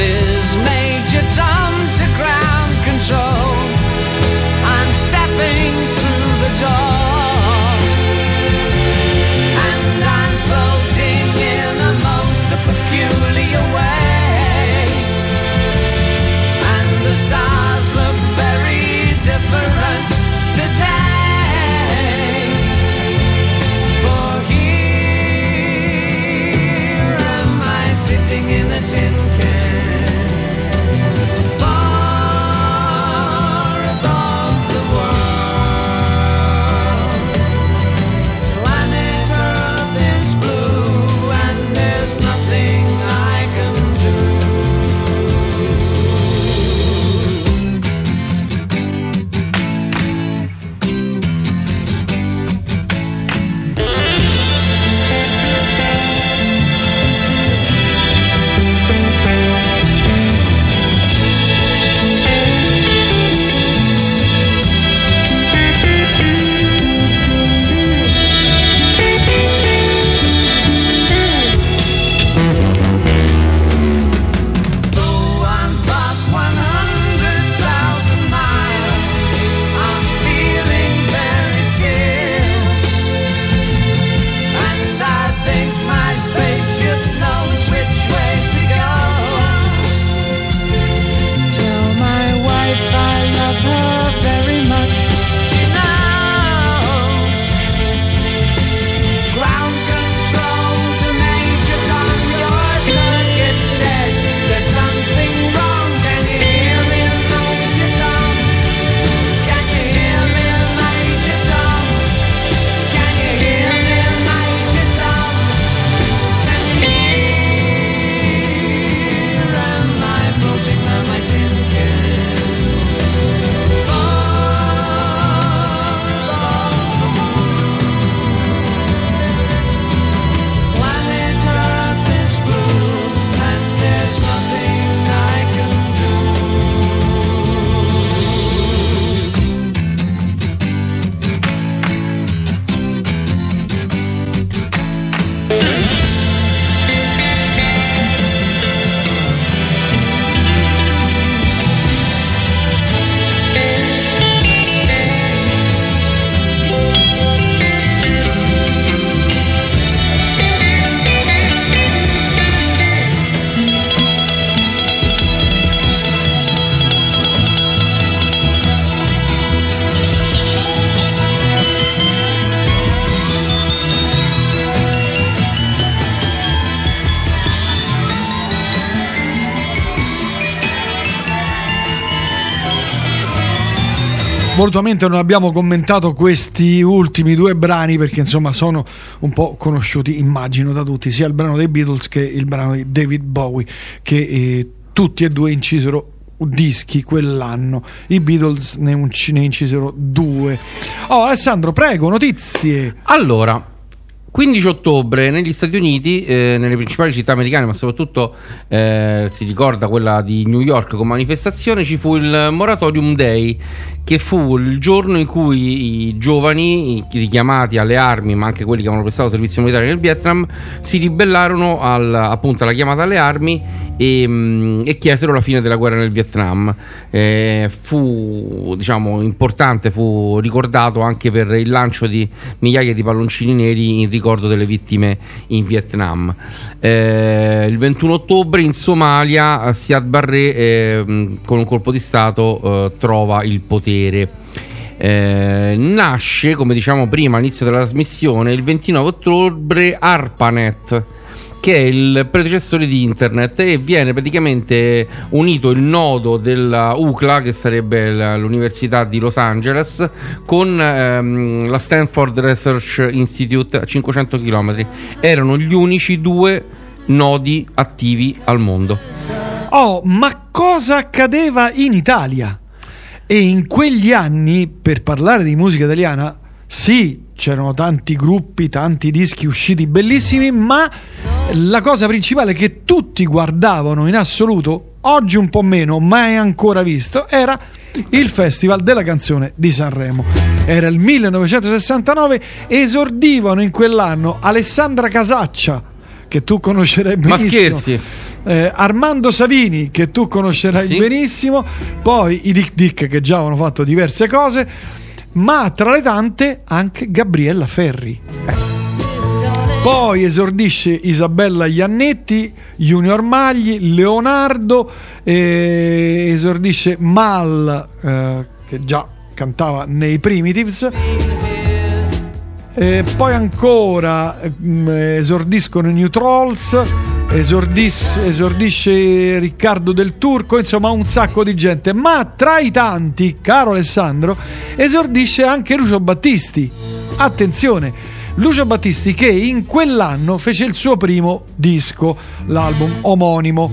Is Major Tom to ground control. I'm stepping through the door. And I'm floating in a most peculiar way. And the stars look very different today. For here am I sitting in a tin Volutamente non abbiamo commentato questi ultimi due brani perché insomma sono un po' conosciuti, immagino, da tutti, sia il brano dei Beatles che il brano di David Bowie, che eh, tutti e due incisero dischi quell'anno. I Beatles ne, incisero due. Oh, Alessandro, prego, notizie. Allora, 15 ottobre negli Stati Uniti, eh, nelle principali città americane, ma soprattutto eh, si ricorda quella di New York con manifestazione, ci fu il Moratorium Day, che fu il giorno in cui i giovani, richiamati alle armi, ma anche quelli che avevano prestato servizio militare nel Vietnam, si ribellarono al- appunto alla chiamata alle armi e, mm, e chiesero la fine della guerra nel Vietnam. Eh, fu diciamo importante, fu ricordato anche per il lancio di migliaia di palloncini neri in ricordo delle vittime in Vietnam. Eh, il 21 ottobre in Somalia eh, Siad Barre eh, con un colpo di Stato eh, trova il potere. Eh, nasce, come diciamo prima all'inizio della trasmissione, il 29 ottobre ARPANET che è il predecessore di internet e viene praticamente unito il nodo della UCLA che sarebbe l'università di Los Angeles con ehm, la Stanford Research Institute a 500 km erano gli unici due nodi attivi al mondo Oh, ma cosa accadeva in Italia? E in quegli anni, per parlare di musica italiana, sì, c'erano tanti gruppi, tanti dischi usciti bellissimi, ma la cosa principale che tutti guardavano in assoluto, oggi un po' meno, ma è ancora visto, era il Festival della canzone di Sanremo. Era il 1969, esordivano in quell'anno Alessandra Casaccia, che tu conoscerai Ma benissimo. scherzi? eh, Armando Savini, che tu conoscerai Sì. benissimo, poi i Dick Dick che già avevano fatto diverse cose, ma tra le tante anche Gabriella Ferri. Poi esordisce Isabella Iannetti, Junior Magli, Leonardo, esordisce Mal, eh, che già cantava nei Primitives. E poi ancora mm, esordiscono i New Trolls, esordis- esordisce Riccardo del Turco, insomma un sacco di gente. Ma tra i tanti, caro Alessandro, esordisce anche Lucio Battisti. Attenzione, Lucio Battisti che in quell'anno fece il suo primo disco, l'album omonimo.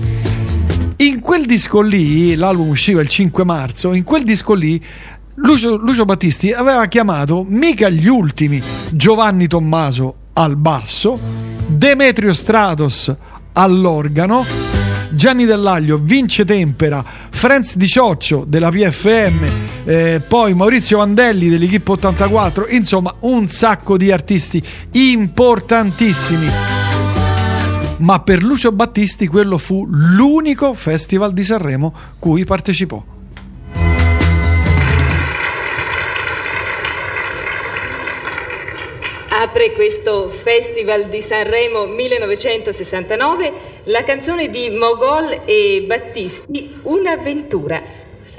In quel disco lì, l'album usciva il 5 marzo, in quel disco lì Lucio, Lucio Battisti aveva chiamato mica gli ultimi Giovanni Tommaso al basso, Demetrio Stratos all'organo, Gianni Dell'Aglio, Vince Tempera, Franz Di Cioccio della PFM, eh, poi Maurizio Vandelli dell'Equipe 84, insomma un sacco di artisti importantissimi. Ma per Lucio Battisti quello fu l'unico festival di Sanremo cui partecipò. Apre questo Festival di Sanremo 1969 la canzone di Mogol e Battisti Un'avventura,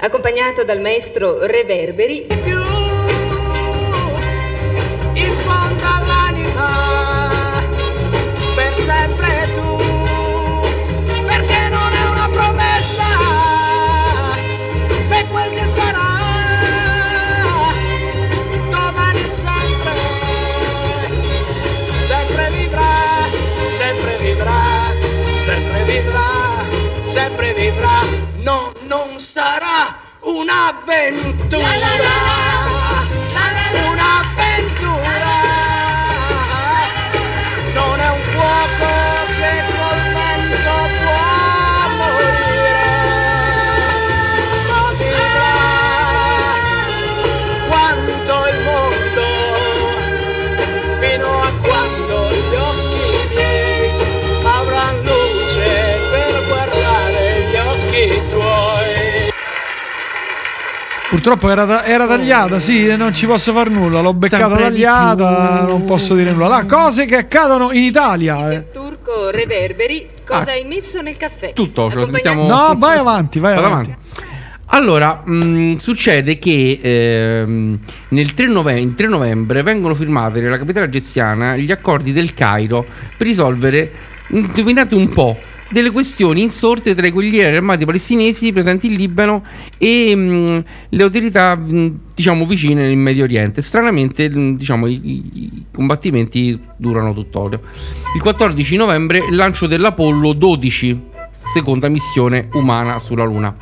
accompagnato dal maestro Reverberi. in fondo all'anima vivrà sempre vivrà no non sarà un'avventura. un'avventura Purtroppo era, era tagliata, sì, non ci posso far nulla. L'ho beccata Sempre tagliata, non posso dire nulla. Là, cose che accadono in Italia. eh. Turco Reverberi, cosa Ah. hai messo nel caffè? tutto ce lo sentiamo No, vai avanti, vai Vado avanti. Allora, mh, succede che ehm, nel 3 nove- il 3 novembre vengono firmati nella capitale egiziana gli accordi del Cairo per risolvere, indovinate un po', delle questioni insorte tra i guerrieri armati palestinesi presenti in Libano e mh, le autorità mh, diciamo vicine nel Medio Oriente. Stranamente mh, diciamo, i, i- combattimenti durano tutt'ora. Il 14 novembre lancio dell'Apollo 12, seconda missione umana sulla Luna.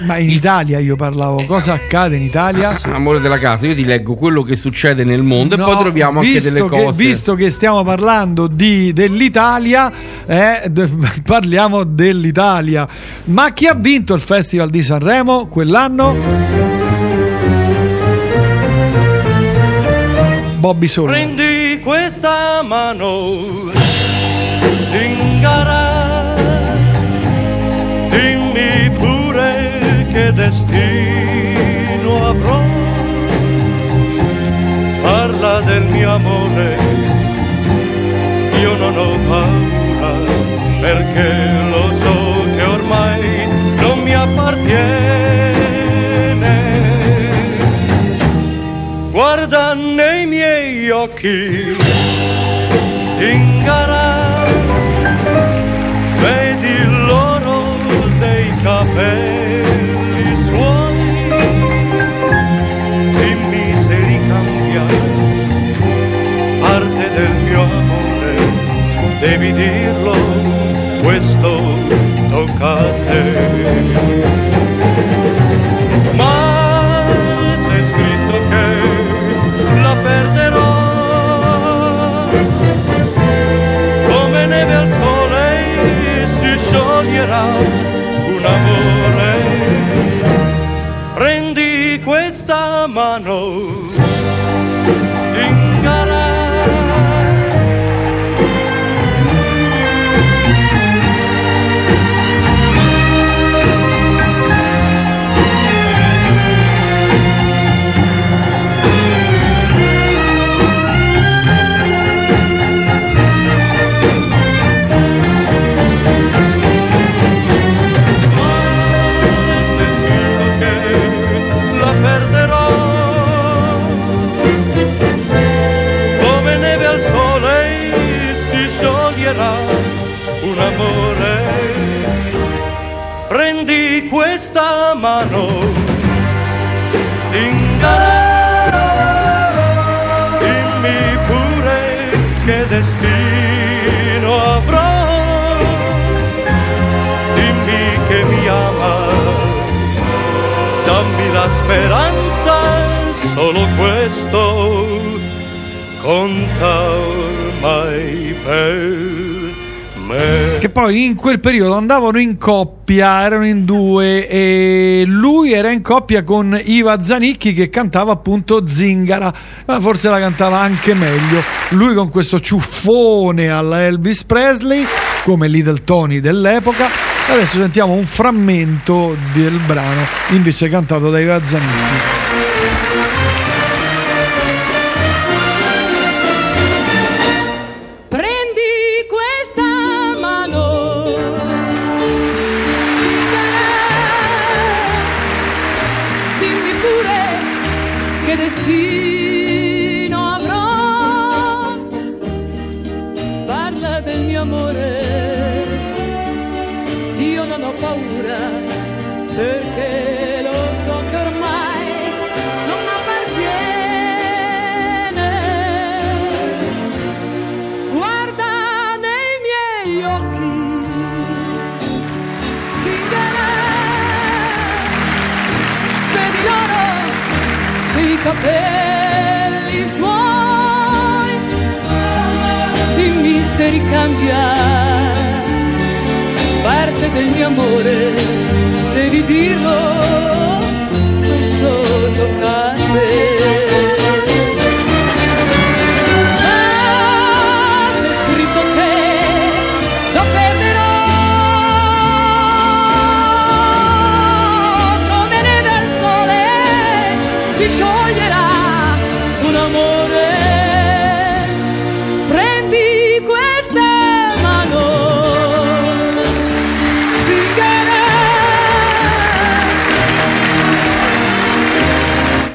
Ma in Italia io parlavo, cosa accade in Italia? Amore della casa, io ti leggo quello che succede nel mondo No, e poi troviamo anche delle che- cose. visto che stiamo parlando di- dell'Italia, eh, *laughs* parliamo dell'Italia. Ma chi ha vinto il Festival di Sanremo quell'anno? Bobby Solo. Prendi questa mano, amore, io non ho paura, perché lo so che ormai non mi appartiene. Guarda nei miei occhi, devi dirlo, questo tocca a te. Ma se è scritto che la perderò come neve al speranza, solo questo conta ormai per me. Che poi in quel periodo andavano in coppia, erano in due e lui era in coppia con Iva Zanicchi che cantava appunto Zingara, ma forse la cantava anche meglio. Lui con questo ciuffone alla Elvis Presley, come Little Tony dell'epoca. Adesso sentiamo un frammento del brano invece cantato da Iva se ricambia parte del mio amore, devi dirlo, questo tocca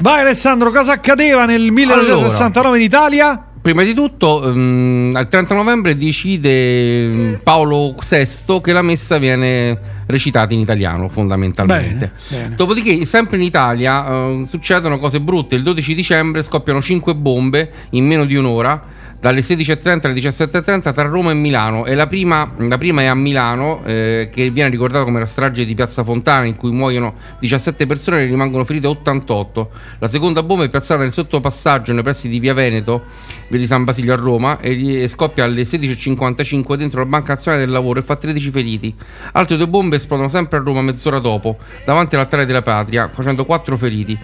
Vai Alessandro, cosa accadeva nel 1969 in Italia? Prima di tutto, ehm, al 30 novembre decide mm, Paolo VI che la messa viene recitata in italiano fondamentalmente. Bene, bene. Dopodiché, sempre in Italia eh, succedono cose brutte. Il 12 dicembre scoppiano 5 bombe in meno di un'ora dalle 16.30 alle 17.30 tra Roma e Milano. E la prima, la prima è a Milano eh, che viene ricordata come la strage di Piazza Fontana in cui muoiono 17 persone e rimangono ferite 88 la seconda bomba è piazzata nel sottopassaggio nei pressi di Via Veneto via di San Basilio a Roma e, scoppia alle 16.55 dentro la Banca Nazionale del Lavoro e fa 13 feriti. Altre due bombe esplodono sempre a Roma mezz'ora dopo davanti all'altare della patria facendo 4 feriti.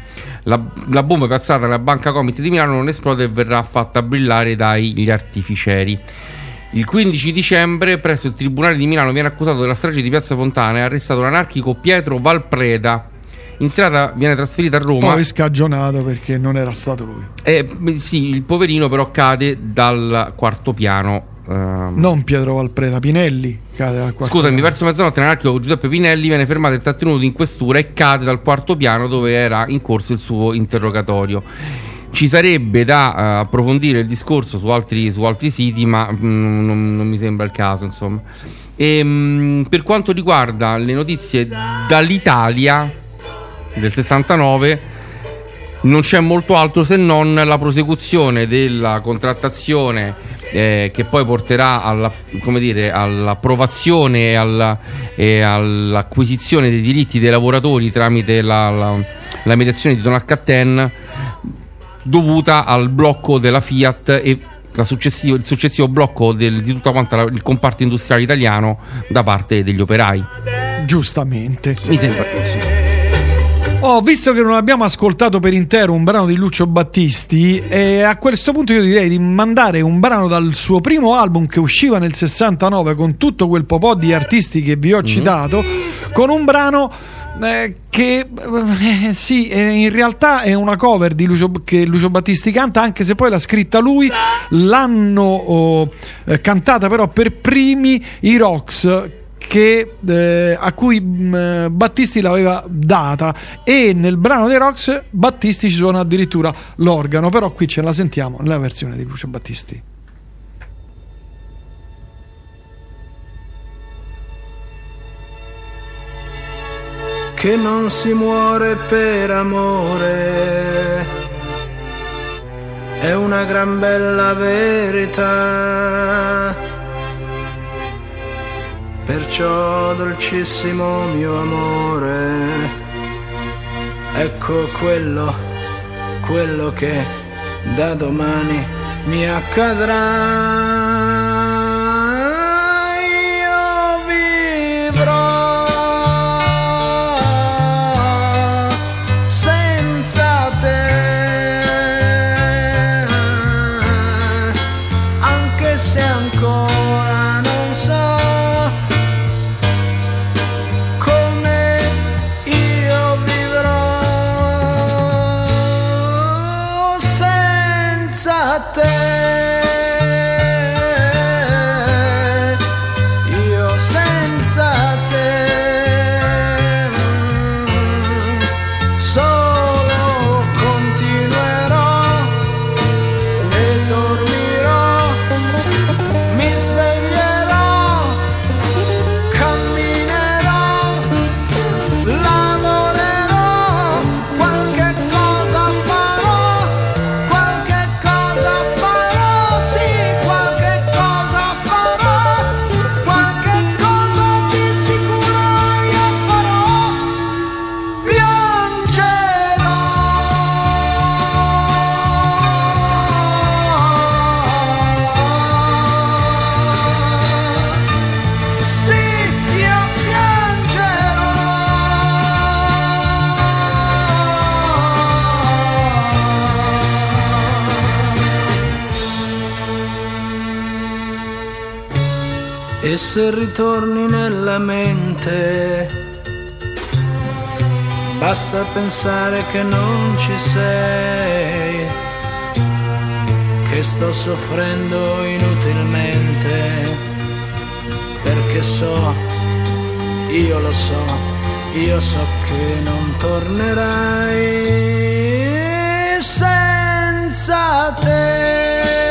La, la bomba piazzata nella Banca Comit di Milano non esplode e verrà fatta brillare dagli artificieri il 15 dicembre, presso il Tribunale di Milano, viene accusato della strage di Piazza Fontana e arrestato l'anarchico Pietro Valpreda. In serata viene trasferito a Roma. Poi scagionato perché non era stato lui. E, sì, il poverino però cade dal quarto piano. ehm, Non Pietro Valpreda, Pinelli cade al quarto Scusami, piano. verso mezzanotte l'anarchico Giuseppe Pinelli viene fermato e trattenuto in questura e cade dal quarto piano dove era in corso il suo interrogatorio. Ci sarebbe da eh, approfondire il discorso su altri, su altri siti, ma mm, non, non mi sembra il caso, insomma. Ehm, per quanto riguarda le notizie dall'Italia del 69, non c'è molto altro se non la prosecuzione della contrattazione eh, che poi porterà alla, dire, all'approvazione e, alla- e all'acquisizione dei diritti dei lavoratori tramite la, la- la mediazione di Donald Catten dovuta al blocco della Fiat e successivo- il successivo blocco del- di tutto quanto la- il comparto industriale italiano da parte degli operai. Giustamente. Mi sembra giusto. Oh, visto che non abbiamo ascoltato per intero un brano di Lucio Battisti, eh, a questo punto io direi di mandare un brano dal suo primo album che usciva nel 69 con tutto quel popò di artisti che vi ho citato, con un brano eh, che eh, sì, eh, in realtà è una cover di Lucio, che Lucio Battisti canta, anche se poi l'ha scritta lui, l'hanno oh, eh, cantata però per primi i Rocks che, eh, a cui mh, Battisti l'aveva data. E nel brano dei Rocks Battisti ci suona addirittura l'organo. Però qui ce la sentiamo nella versione di Lucio Battisti che non si muore per amore, è una gran bella verità. Perciò, dolcissimo mio amore, ecco quello, quello che da domani mi accadrà. Se ritorni nella mente Basta pensare che non ci sei, che sto soffrendo inutilmente, perché so, io lo so, io so che non tornerai senza te.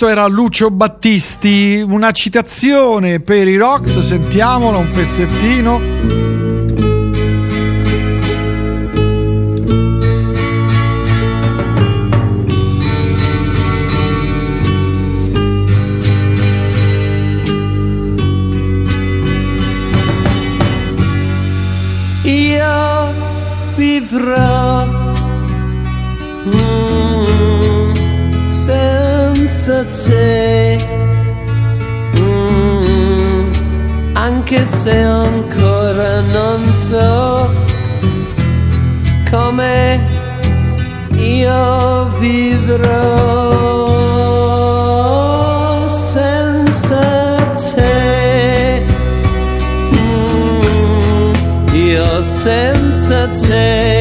Questo era Lucio Battisti, una citazione per i Rocks, sentiamola un pezzettino. Te, Mm, anche se ancora non so come io vivrò senza te. Mm, io senza te.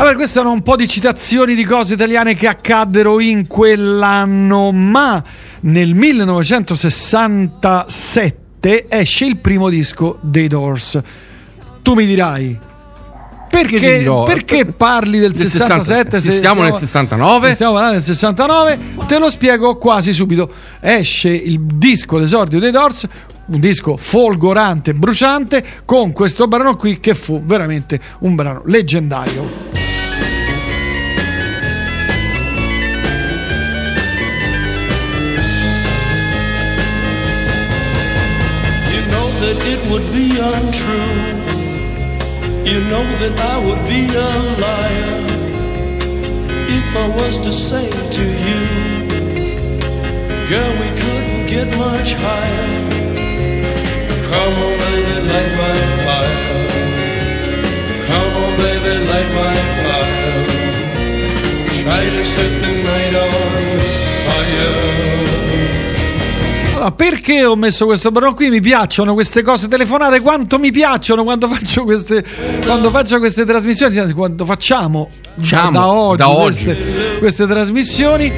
Allora, queste erano un po' di citazioni di cose italiane che accaddero in quell'anno, ma nel 1967 esce il primo disco dei Doors. Tu mi dirai, perché, dirò, perché per- parli del del 67? 60, siamo nel 69? Stiamo parlando del 69, te lo spiego quasi subito. Esce il disco d'esordio dei Doors, un disco folgorante, bruciante, con questo brano qui che fu veramente un brano leggendario. Would be untrue. You know that I would be a liar if I was to say to you, girl, we couldn't get much higher. Come on, baby, light my fire. Come on, baby, light my fire. Try to set the night on fire. Allora, perché ho messo questo brano qui? Mi piacciono queste cose telefonate, quanto mi piacciono quando faccio queste, quando faccio queste trasmissioni, quando facciamo da, Facciamo, da oggi, da oggi. Queste, queste trasmissioni,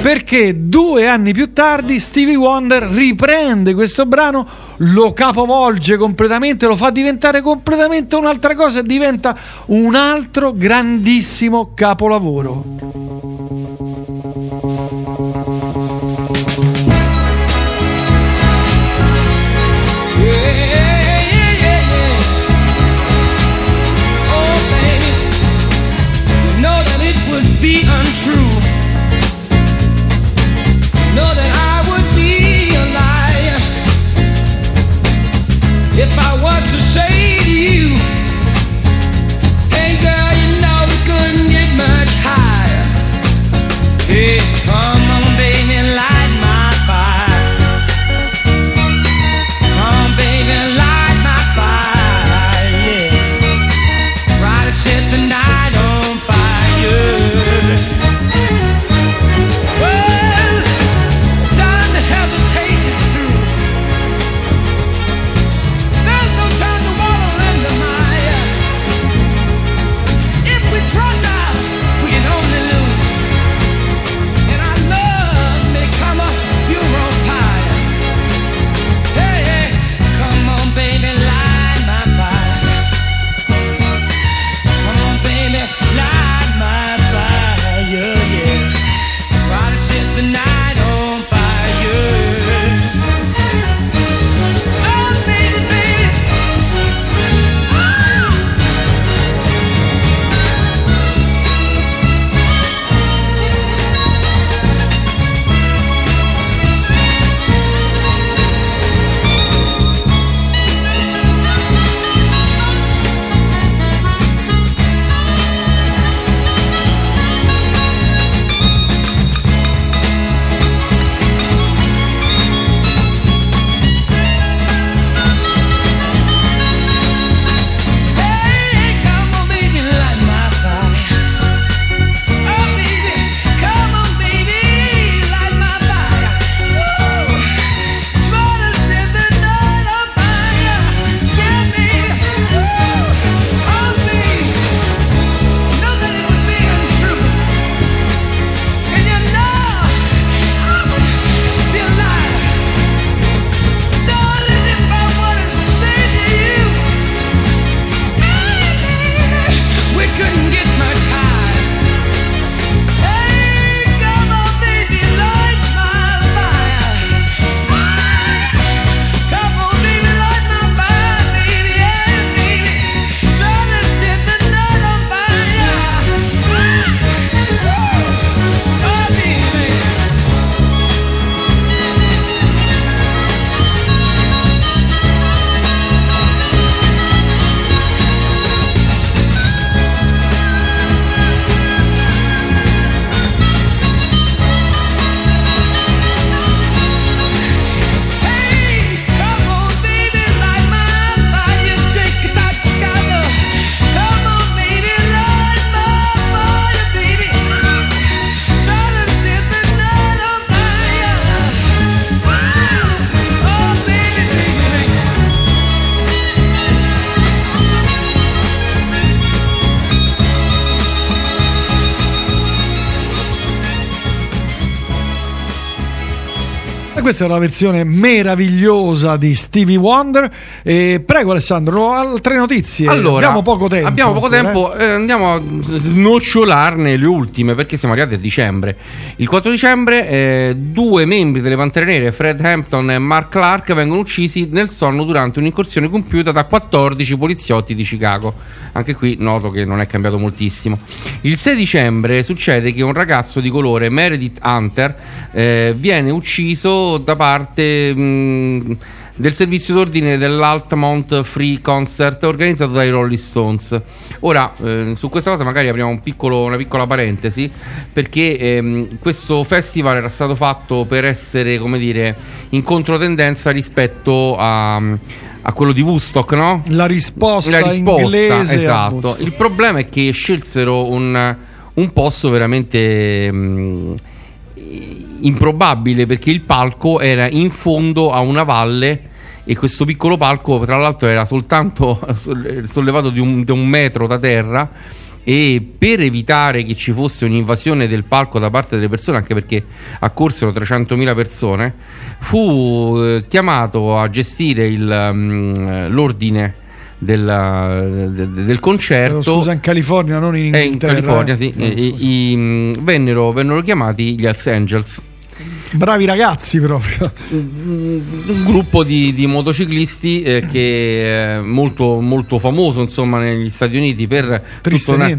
perché due anni più tardi Stevie Wonder riprende questo brano, lo capovolge completamente, lo fa diventare completamente un'altra cosa e diventa un altro grandissimo capolavoro. Be untrue. Questa è una versione meravigliosa di Stevie Wonder. E prego Alessandro, altre notizie. Allora, abbiamo poco tempo. Abbiamo poco ancora, tempo, eh, andiamo a snocciolarne le ultime perché siamo arrivati a dicembre. Il 4 dicembre eh, due membri delle Pantere Nere, Fred Hampton e Mark Clark, vengono uccisi nel sonno durante un'incursione compiuta da 14 poliziotti di Chicago. Anche qui noto che non è cambiato moltissimo. Il 6 dicembre succede che un ragazzo di colore, Meredith Hunter, eh, viene ucciso da parte... mh, del servizio d'ordine dell'Altamont Free Concert organizzato dai Rolling Stones. Ora, eh, su questa cosa magari apriamo un piccolo- una piccola parentesi, perché ehm, questo festival era stato fatto per essere, come dire, in controtendenza rispetto a, a quello di Woodstock, no? La risposta, La risposta, inglese esatto. Il problema è che scelsero un, un posto veramente mm, improbabile perché il palco era in fondo a una valle e questo piccolo palco tra l'altro era soltanto *laughs* sollevato di un, di un metro da terra e per evitare che ci fosse un'invasione del palco da parte delle persone, anche perché accorsero 300.000 persone, fu eh, chiamato a gestire il, mm, l'ordine del, del- del concerto. Chiedo Scusa, in California, non in Eh, in Inghilterra. California, eh. sì. No, I- i- vennero, vennero chiamati gli Hells Angels. Bravi ragazzi proprio. un gruppo di, di motociclisti eh, che è molto, molto famoso insomma negli Stati Uniti per, una,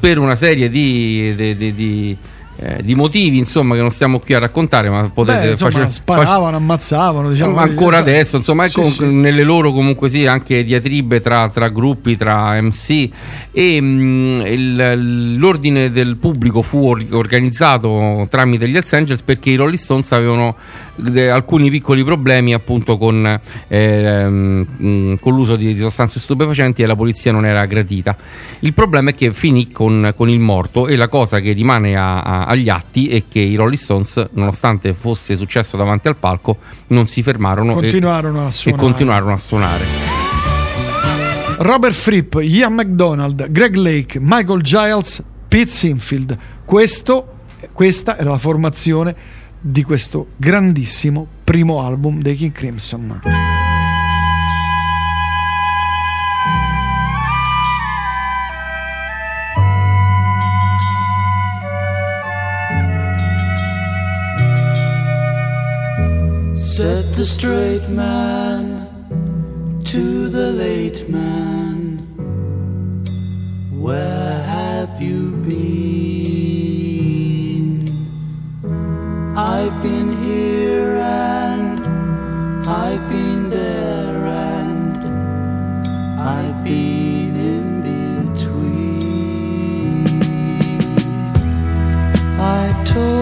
per una serie di- di- di, eh, di motivi insomma che non stiamo qui a raccontare ma potete Beh, insomma, face- sparavano, ammazzavano. Diciamo, ancora adesso, insomma, Sì, comunque- sì. nelle loro comunque sì, anche diatribe tra, tra gruppi, tra MC e mh, il- l'ordine del pubblico fu or- organizzato tramite gli Hells Angels perché i Rolling Stones avevano de- alcuni piccoli problemi appunto con, mh, con l'uso di, di sostanze stupefacenti e la polizia non era gradita. Il problema è che finì con, con il morto e la cosa che rimane a- a- agli atti è che i Rolling Stones, nonostante fosse successo davanti al palco, non si fermarono e- Continuarono a e suonare. continuarono a suonare. Robert Fripp, Ian McDonald, Greg Lake, Michael Giles, Pete Sinfield. Questo, questa era la formazione di questo grandissimo primo album dei King Crimson. Said the straight man to the late man, Where have you been? I've been here and I've been there and I've been in between. I talk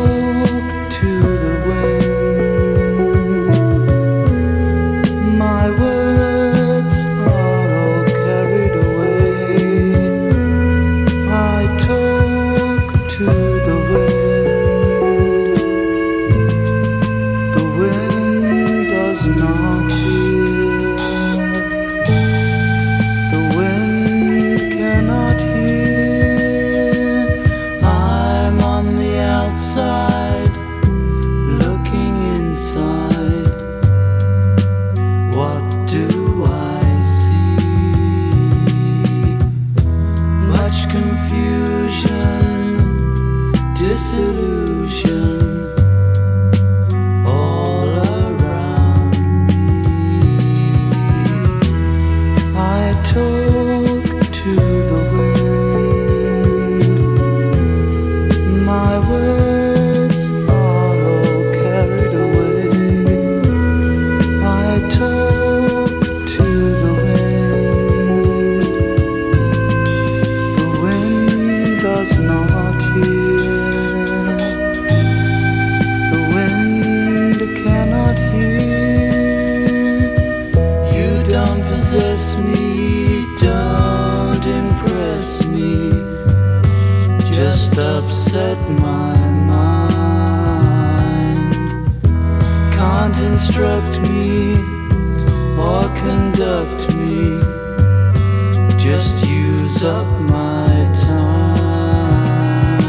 up my time.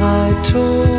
I talk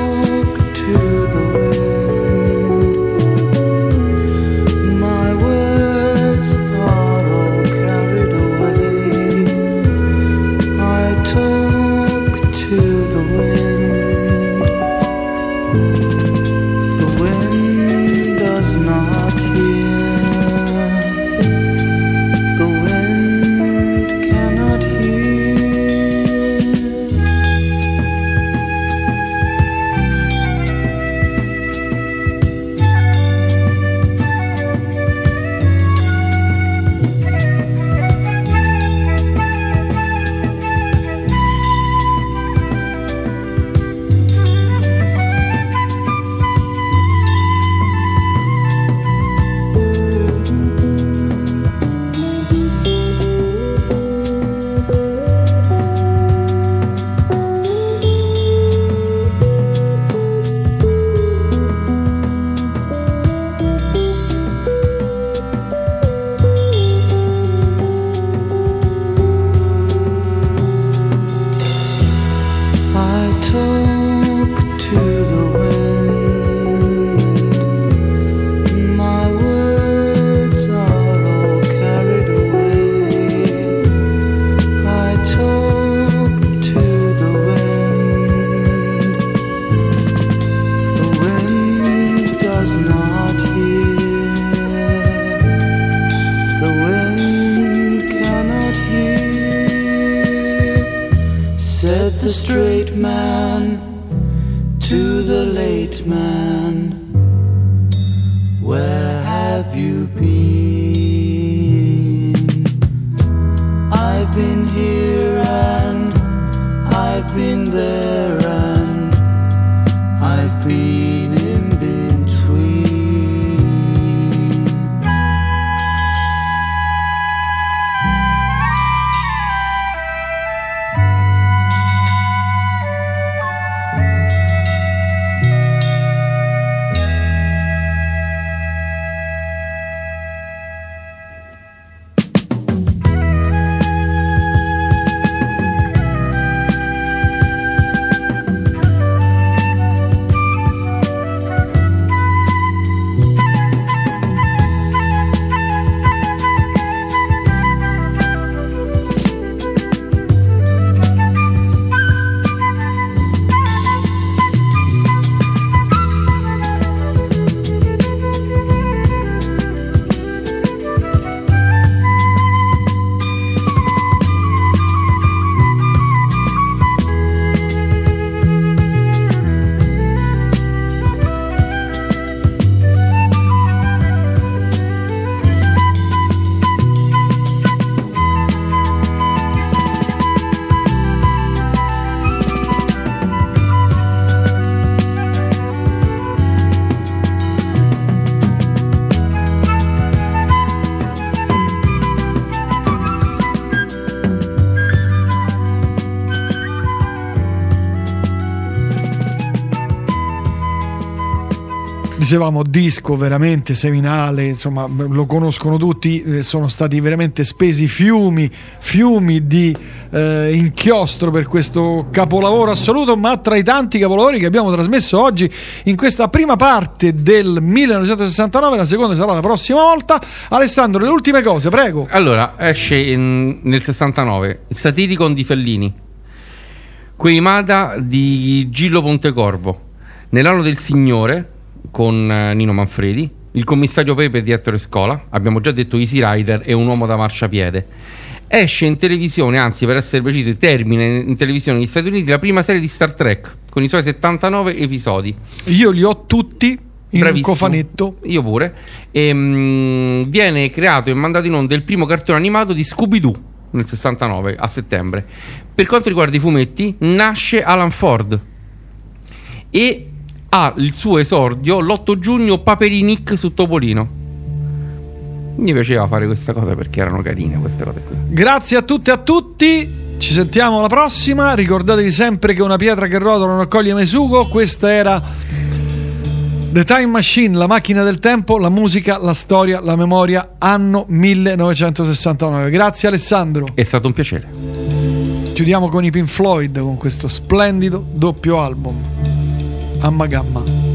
dicevamo disco veramente seminale, insomma lo conoscono tutti, eh, sono stati veramente spesi fiumi, fiumi di eh, inchiostro per questo capolavoro assoluto, ma tra i tanti capolavori che abbiamo trasmesso oggi in questa prima parte del 1969, la seconda sarà la prossima volta. Alessandro, le ultime cose, prego. Allora, esce in- nel 69 il Satiricon di Fellini, Queimada di Gillo Pontecorvo, Nell'anno del Signore con eh, Nino Manfredi, Il commissario Pepe di Ettore Scola, abbiamo già detto Easy Rider e Un uomo da marciapiede. Esce in televisione, anzi per essere precisi, termina in televisione negli Stati Uniti la prima serie di Star Trek con i suoi 79 episodi. Io li ho tutti in un cofanetto. Io pure. E, mm, viene creato e mandato in onda il primo cartone animato di Scooby-Doo nel 69 a settembre. Per quanto riguarda i fumetti, nasce Alan Ford e ha il suo esordio l'8 giugno Paperinic su Topolino. Mi piaceva fare questa cosa perché erano carine queste cose qui. Grazie a tutte e a tutti. Ci sentiamo alla prossima. Ricordatevi sempre che una pietra che rotola non accoglie mai sugo. Questa era The Time Machine, la macchina del tempo, la musica, la storia, la memoria, anno 1969. Grazie Alessandro. È stato un piacere. Chiudiamo con i Pink Floyd con questo splendido doppio album. Amma Gamma.